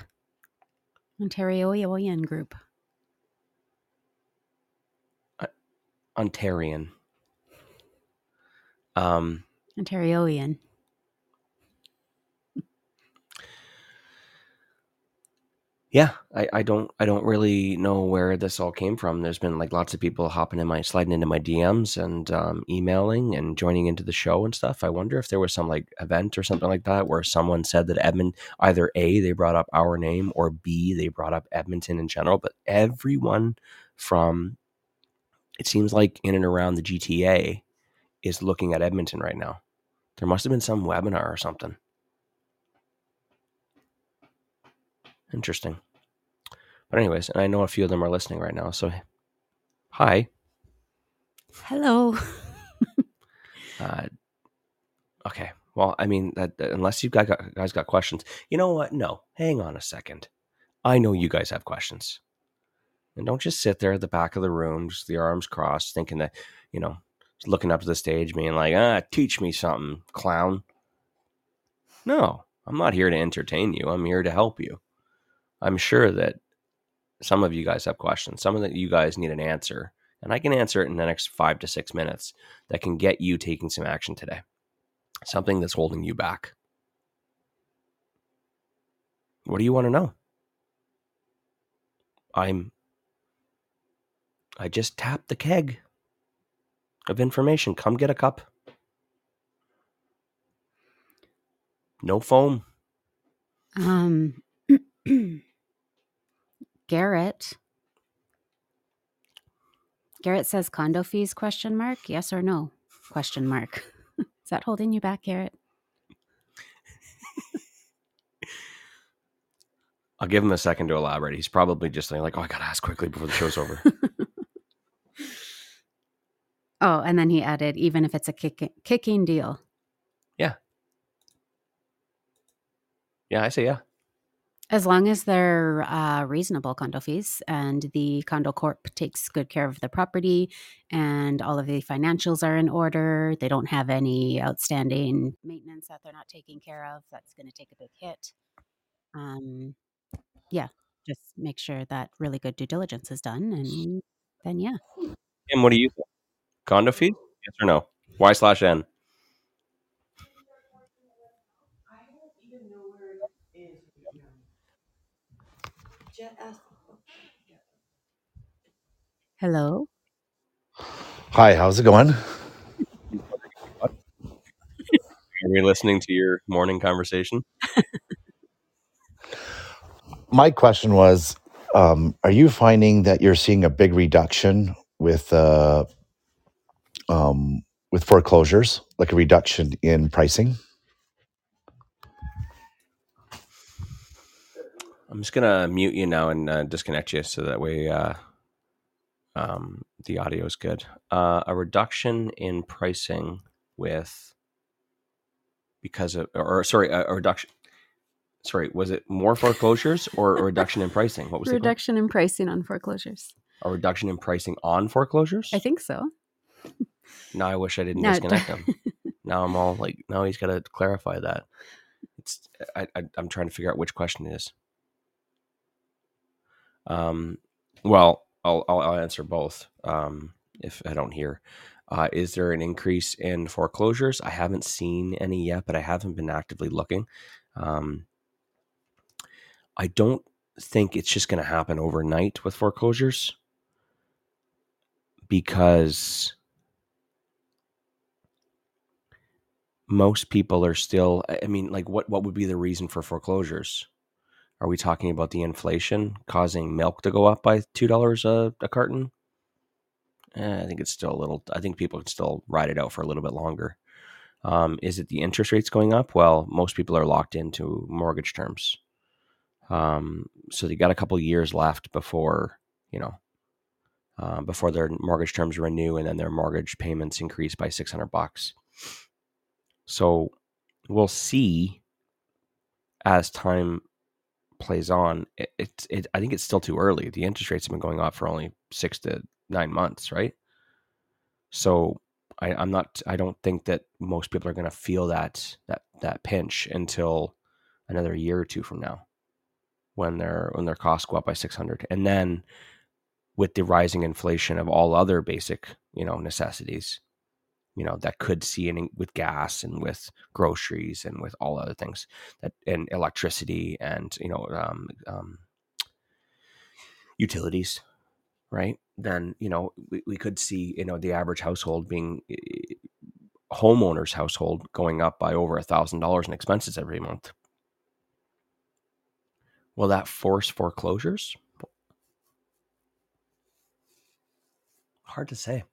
Ontario Ontarioian group. Ontarian. Um, Ontarioian. yeah, I, I don't I don't really know where this all came from. There's been like lots of people hopping in my sliding into my DMs and um, emailing and joining into the show and stuff. I wonder if there was some like event or something like that where someone said that Edmond either A they brought up our name or B they brought up Edmonton in general. But everyone from it seems like in and around the GTA is looking at Edmonton right now. There must have been some webinar or something. Interesting. But anyways, and I know a few of them are listening right now. So hi. Hello. Uh, okay. Well, I mean, that, that- unless you guys got, guys got questions, you know what? No, hang on a second. I know you guys have questions, and don't just sit there at the back of the room, just the arms crossed, thinking that you know, looking up to the stage, being like, "Ah, teach me something, clown." No, I'm not here to entertain you. I'm here to help you. I'm sure that some of you guys have questions. Some of you guys need an answer, And I can answer it in the next five to six minutes that can get you taking some action today. Something that's holding you back. What do you want to know? I'm. I just tapped the keg of information. Come get a cup. No foam. Um, Garrett. Garrett says condo fees question mark yes or no question mark is that holding you back Garrett I'll give him a second to elaborate. He's probably just like, oh, I gotta ask quickly before the show's over. oh and then he added even if it's a kick- kicking deal yeah, Yeah, I say yeah. As long as they're uh, reasonable condo fees and the condo corp takes good care of the property and all of the financials are in order, they don't have any outstanding maintenance that they're not taking care of, that's going to take a big hit. Um, yeah, just make sure that really good due diligence is done. And then, yeah. And what do you think? Condo fee? Yes or no? Y slash N. Hello. Hi, how's it going? Are we listening to your morning conversation? My question was um, Are you finding that you're seeing a big reduction with uh, um, with foreclosures, like a reduction in pricing? I'm just gonna mute you now and uh, disconnect you so that way uh, um, the audio is good. Uh, a reduction in pricing with because of or sorry a, a reduction. Sorry, was it more foreclosures or a reduction in pricing? What was the que- Reduction in pricing on foreclosures. a reduction in pricing on foreclosures? I think so. Now I wish I didn't No, disconnect him. Now I'm all like, now he's got to clarify that. It's I, I I'm trying to figure out which question it is. Um, well, I'll I'll, I'll answer both. Um, if I don't hear, uh, is there an increase in foreclosures? I haven't seen any yet, but I haven't been actively looking. Um, I don't think it's just going to happen overnight with foreclosures because most people are still i mean like what what would be the reason for foreclosures? Are we talking about the inflation causing milk to go up by two dollars a, a carton? Eh, i think it's still a little i think people can still ride it out for a little bit longer. Um, is it the interest rates going up? Well most people are locked into mortgage terms. Um, so they got a couple years left before you know uh, before their mortgage terms renew and then their mortgage payments increase by 600 bucks so we'll see as time plays on. It, it, it, I think it's still too early. The interest rates have been going up for only six to nine months, right? So I, I'm not. I don't think that most people are going to feel that that that pinch until another year or two from now, when their when their costs go up by six hundred, and then with the rising inflation of all other basic you know necessities you know that could see in with gas and with groceries and with all other things that and electricity and you know um, um, utilities right? Then you know we, we could see you know the average household being eh, homeowners household going up by over a thousand dollars in expenses every month. Will that force foreclosures? Hard to say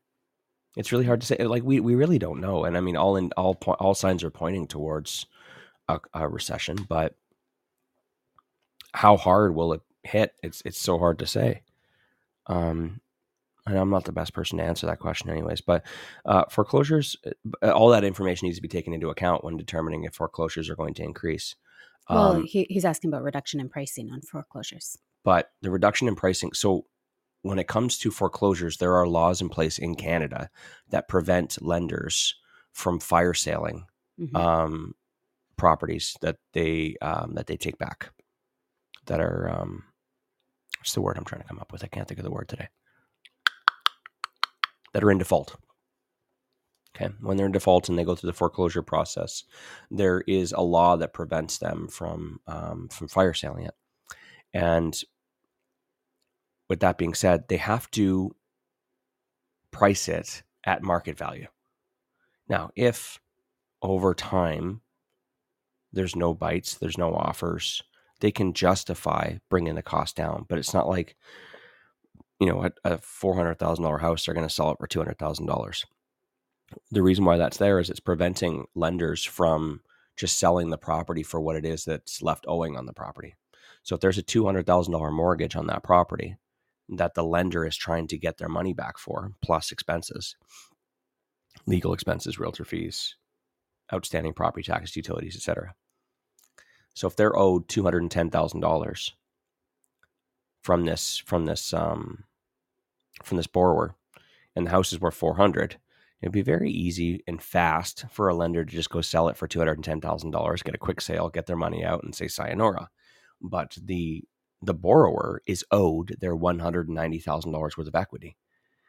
it's really hard to say. Like we we really don't know, and I mean, all in all po- all signs are pointing towards a, a recession, but how hard will it hit? It's it's so hard to say. Um, and I'm not the best person to answer that question, anyways. But uh, foreclosures, uh, all that information needs to be taken into account when determining if foreclosures are going to increase. Well, Um, he, he's asking about reduction in pricing on foreclosures. but the reduction in pricing so when it comes to foreclosures there are laws in place in canada that prevent lenders from fire selling Mhm. um, properties that they um, that they take back that are um, what's the word i'm trying to come up with i can't think of the word today that are in default. Okay. When they're in default and they go through the foreclosure process, there is a law that prevents them from um, from fire selling it. And with that being said, they have to price it at market value. Now, if over time there's no bites, there's no offers, they can justify bringing the cost down. But it's not like, you know, a, a $400,000 house, they're going to sell it for $200,000 the reason why that's there is it's preventing lenders from just selling the property for what it is that's left owing on the property. So if there's a $200,000 mortgage on that property that the lender is trying to get their money back for, plus expenses, legal expenses, realtor fees, outstanding property taxes, utilities, etc. So if they're owed $210,000 from this from this um, from this borrower and the house is worth 400 It'd be very easy and fast for a lender to just go sell it for $210,000, get a quick sale, get their money out and say sayonara. But the the borrower is owed their $190,000 worth of equity.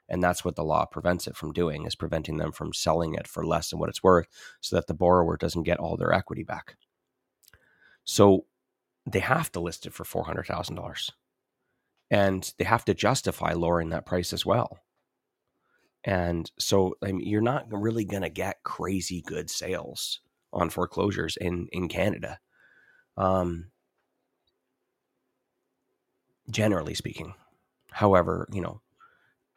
And that's what the law prevents it from doing is preventing them from selling it for less than what it's worth so that the borrower doesn't get all their equity back. So they have to list it for $400,000. And they have to justify lowering that price as well. And so I mean, you're not really going to get crazy good sales on foreclosures in in Canada. Um, generally speaking. However, you know,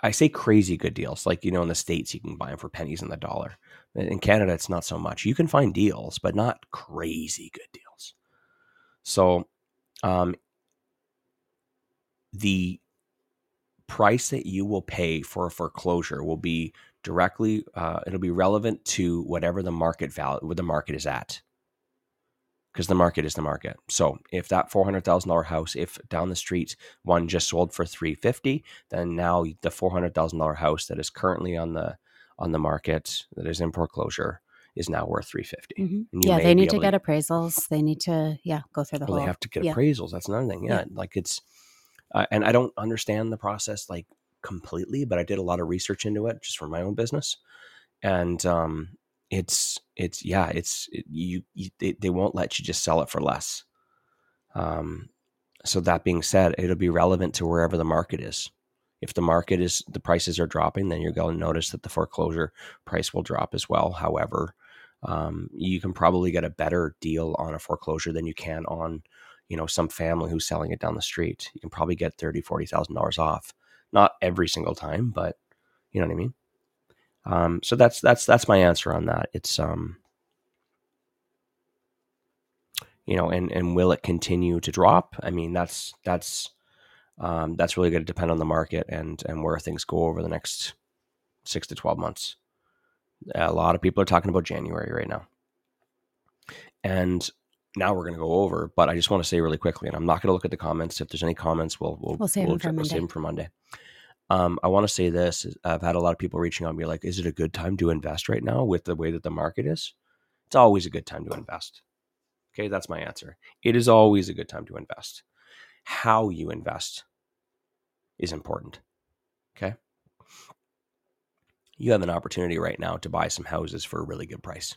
I say crazy good deals. Like, you know, in the States, you can buy them for pennies in the dollar. In Canada, it's not so much. You can find deals, but not crazy good deals. So, um, the price that you will pay for a foreclosure will be directly uh, it'll be relevant to whatever the market value what the market is at because the market is the market so if that $400000 house if down the street one just sold for 350 then now the $400000 house that is currently on the on the market that is in foreclosure is now worth 350 mm-hmm. yeah they need to get to, appraisals they need to yeah go through the well, whole they have to get yeah. appraisals that's another thing yeah, yeah. like it's uh, and I don't understand the process like completely, but I did a lot of research into it just for my own business, and um, it's it's yeah, it's it, you, you they, they won't let you just sell it for less. Um, so that being said, it'll be relevant to wherever the market is. If the market is the prices are dropping, then you're going to notice that the foreclosure price will drop as well. However, um, you can probably get a better deal on a foreclosure than you can on you know some family who's selling it down the street you can probably get thirty forty thousand dollars off not every single time but you know what i mean um, so that's that's that's my answer on that. It's um you know and and will it continue to drop? I mean that's that's um, that's really going to depend on the market and and where things go over the next six to 12 months. A lot of people are talking about january right now. And now we're going to go over, but I just want to say really quickly, and I'm not going to look at the comments. If there's any comments, we'll we'll, we'll save, we'll, them, for we'll save them for Monday. Um, I want to say this: I've had a lot of people reaching out and be like, "Is it a good time to invest right now with the way that the market is?" It's always a good time to invest. Okay, that's my answer. It is always a good time to invest. How you invest is important. Okay, you have an opportunity right now to buy some houses for a really good price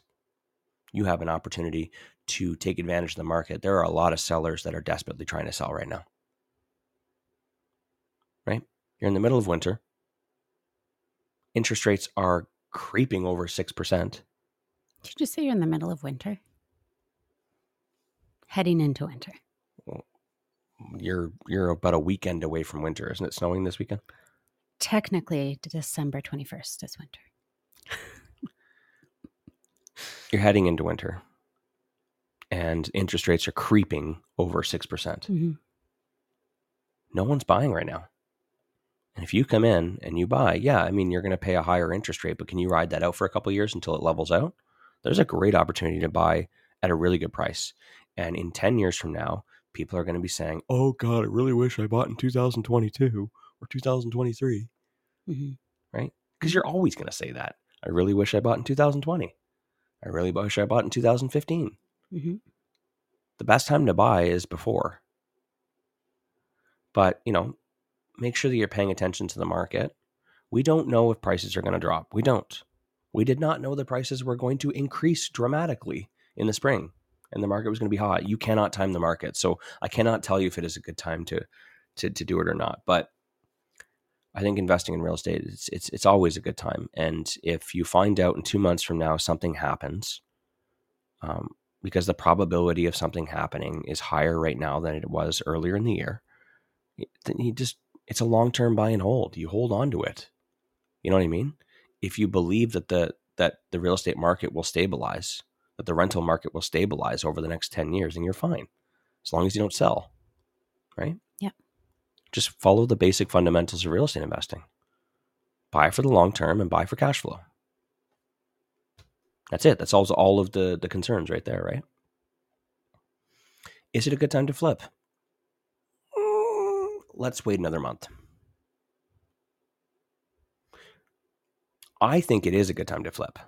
you have an opportunity to take advantage of the market. There are a lot of sellers that are desperately trying to sell right now. Right? You're in the middle of winter. Interest rates are creeping over 6%. Did you just say you're in the middle of winter? Heading into winter. Well, you're you're about a weekend away from winter. Isn't it snowing this weekend? Technically, December 21st is winter. you're heading into winter and interest rates are creeping over 6%. percent mm hmm No one's buying right now. And if you come in and you buy, yeah, I mean, you're going to pay a higher interest rate, but can you ride that out for a couple years until it levels out? There's a great opportunity to buy at a really good price. And in 10 years from now, people are going to be saying, oh, God, I really wish I bought in 2022 or 2023. Mm-hmm. Right? Because you're always going to say that. I really wish I bought in 2020. I really wish I bought in 2015. Mm-hmm. The best time to buy is before. But, you know, make sure that you're paying attention to the market. We don't know if prices are going to drop. We don't. We did not know the prices were going to increase dramatically in the spring and the market was going to be hot. You cannot time the market. So I cannot tell you if it is a good time to to, to do it or not. But I think investing in real estate it's, it's it's always a good time. And if you find out in two months from now something happens, um, because the probability of something happening is higher right now than it was earlier in the year, then you just it's a long term buy and hold. You hold on to it. You know what I mean? If you believe that the that the real estate market will stabilize, that the rental market will stabilize over the next 10 years, then you're fine. As long as you don't sell. Right? Yeah. Just follow the basic fundamentals of real estate investing. Buy for the long term and buy for cash flow. That's it. That solves all of the, the concerns right there, right? Is it a good time to flip? Let's wait another month. I think it is a good time to flip,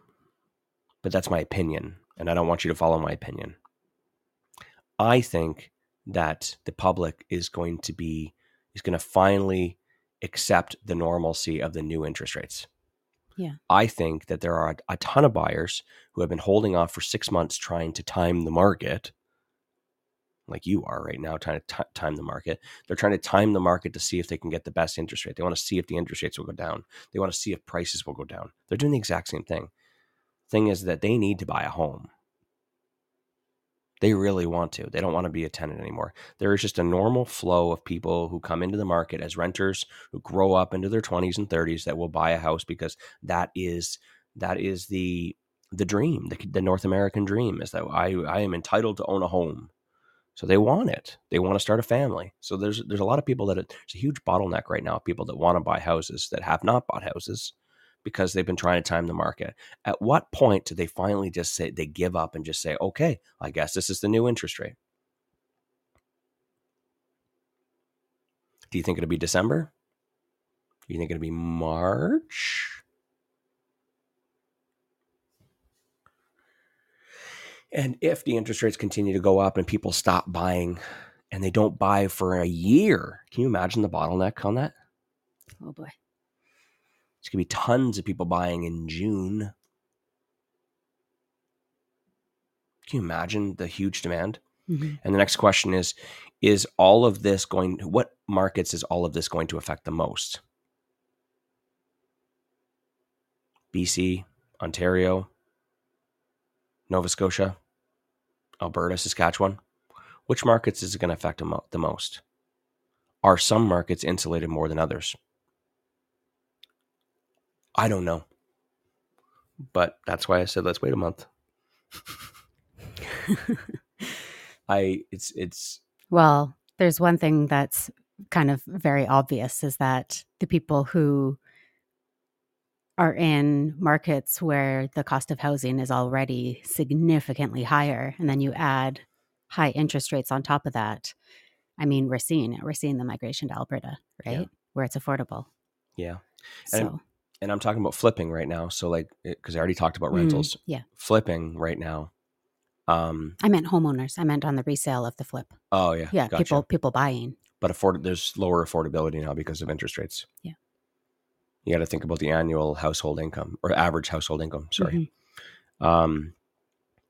but that's my opinion, and I don't want you to follow my opinion. I think that the public is going to be is going to finally accept the normalcy of the new interest rates. Yeah. I think that there are a, a ton of buyers who have been holding off for six months trying to time the market, like you are right now, trying to t- time the market. They're trying to time the market to see if they can get the best interest rate. They want to see if the interest rates will go down. They want to see if prices will go down. They're doing the exact same thing. Thing is that they need to buy a home. They really want to. They don't want to be a tenant anymore. There is just a normal flow of people who come into the market as renters who grow up into their 20s and 30s that will buy a house because that is that is the the dream, the, the North American dream is that I I am entitled to own a home. So they want it. They want to start a family. So there's there's a lot of people that it, there's a huge bottleneck right now. People that want to buy houses that have not bought houses because they've been trying to time the market. At what point do they finally just say they give up and just say, okay, I guess this is the new interest rate? Do you think it'll be December? Do you think it'll be March? And if the interest rates continue to go up and people stop buying and they don't buy for a year, can you imagine the bottleneck on that? Oh boy. There's going to be tons of people buying in June. Can you imagine the huge demand? Mm-hmm. And the next question is Is all of this going, what markets is all of this going to affect the most? BC, Ontario, Nova Scotia, Alberta, Saskatchewan. Which markets is it going to affect the most? Are some markets insulated more than others? I don't know. But that's why I said let's wait a month. I it's it's well, there's one thing that's kind of very obvious is that the people who are in markets where the cost of housing is already significantly higher and then you add high interest rates on top of that. I mean, we're seeing it. We're seeing the migration to Alberta, right? Yeah. Where it's affordable. Yeah. So And and I'm talking about flipping right now. So like because I already talked about Mm, rentals. yeah. Flipping right now. Um I meant homeowners. I meant on the resale of the flip. oh yeah. Yeah, gotcha. people people buying. but afford there's lower affordability now because of interest rates. Yeah. You got to think about the annual household income or average household income. Sorry. Mhm. Um,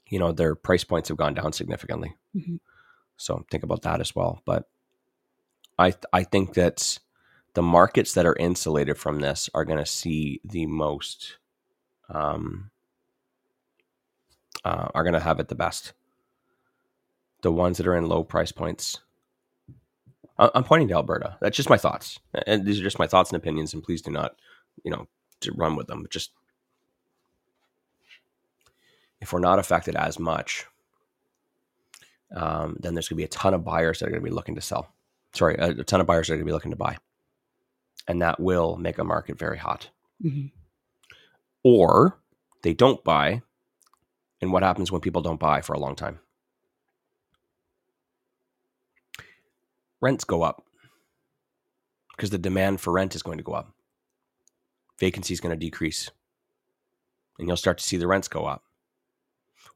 you know, their price points have gone down significantly. Mhm. So think about that as well. But I I think that the markets that are insulated from this are going to see the most um, uh, are going to have it the best. The ones that are in low price points. I'm pointing to Alberta. That's just my thoughts, and these are just my thoughts and opinions. And please do not, you know, to run with them. Just if we're not affected as much, um, then there's going to be a ton of buyers that are going to be looking to sell. Sorry, a, a ton of buyers that are going to be looking to buy, and that will make a market very hot. Mhm. Or they don't buy, and what happens when people don't buy for a long time? Rents go up because the demand for rent is going to go up. Vacancy is going to decrease, and you'll start to see the rents go up.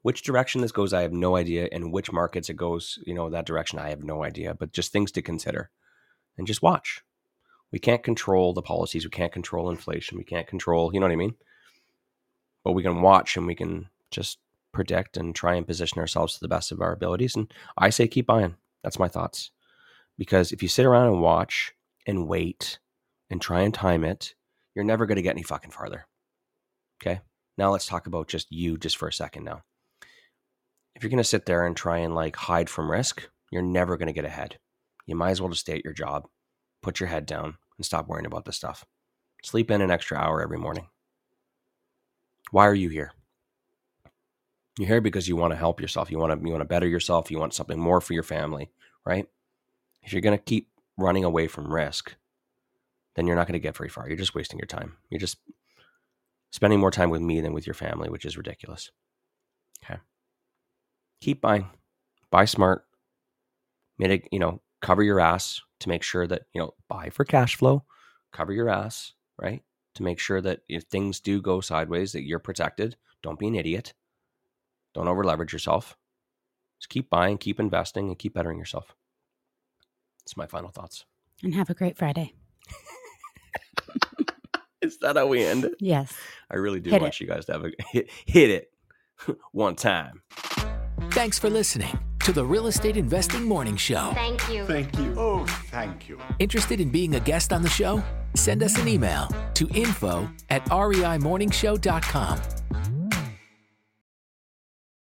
Which direction this goes, I have no idea. And which markets it goes, you know, that direction, I have no idea. But just things to consider and just watch. We can't control the policies. We can't control inflation. We can't control, you know what I mean? But we can watch and we can just predict and try and position ourselves to the best of our abilities. And I say keep buying. That's my thoughts. Because if you sit around and watch and wait and try and time it, you're never going to get any fucking farther. Okay. Now let's talk about just you just for a second now. If you're going to sit there and try and like hide from risk, you're never going to get ahead. You might as well just stay at your job, put your head down, and stop worrying about this stuff. Sleep in an extra hour every morning. Why are you here? You're here because you want to help yourself. You want to you want to better yourself. You want something more for your family, right? If you're going to keep running away from risk, then you're not going to get very far. You're just wasting your time. You're just spending more time with me than with your family, which is ridiculous. Okay. Keep buying. Buy smart. Mitig- you know, cover your ass to make sure that, you know, buy for cash flow, cover your ass, right? To make sure that if things do go sideways, that you're protected. Don't be an idiot. Don't over leverage yourself. Just keep buying, keep investing, and keep bettering yourself. It's my final thoughts. And have a great Friday. Is that how we end it? Yes. I really do Hit want it. you guys to have a hit, hit it one time. Thanks for listening to the Real Estate Investing Morning Show. Thank you. Thank you. Oh, thank you. Interested in being a guest on the show? Send us an email to info at reimorningshow.com.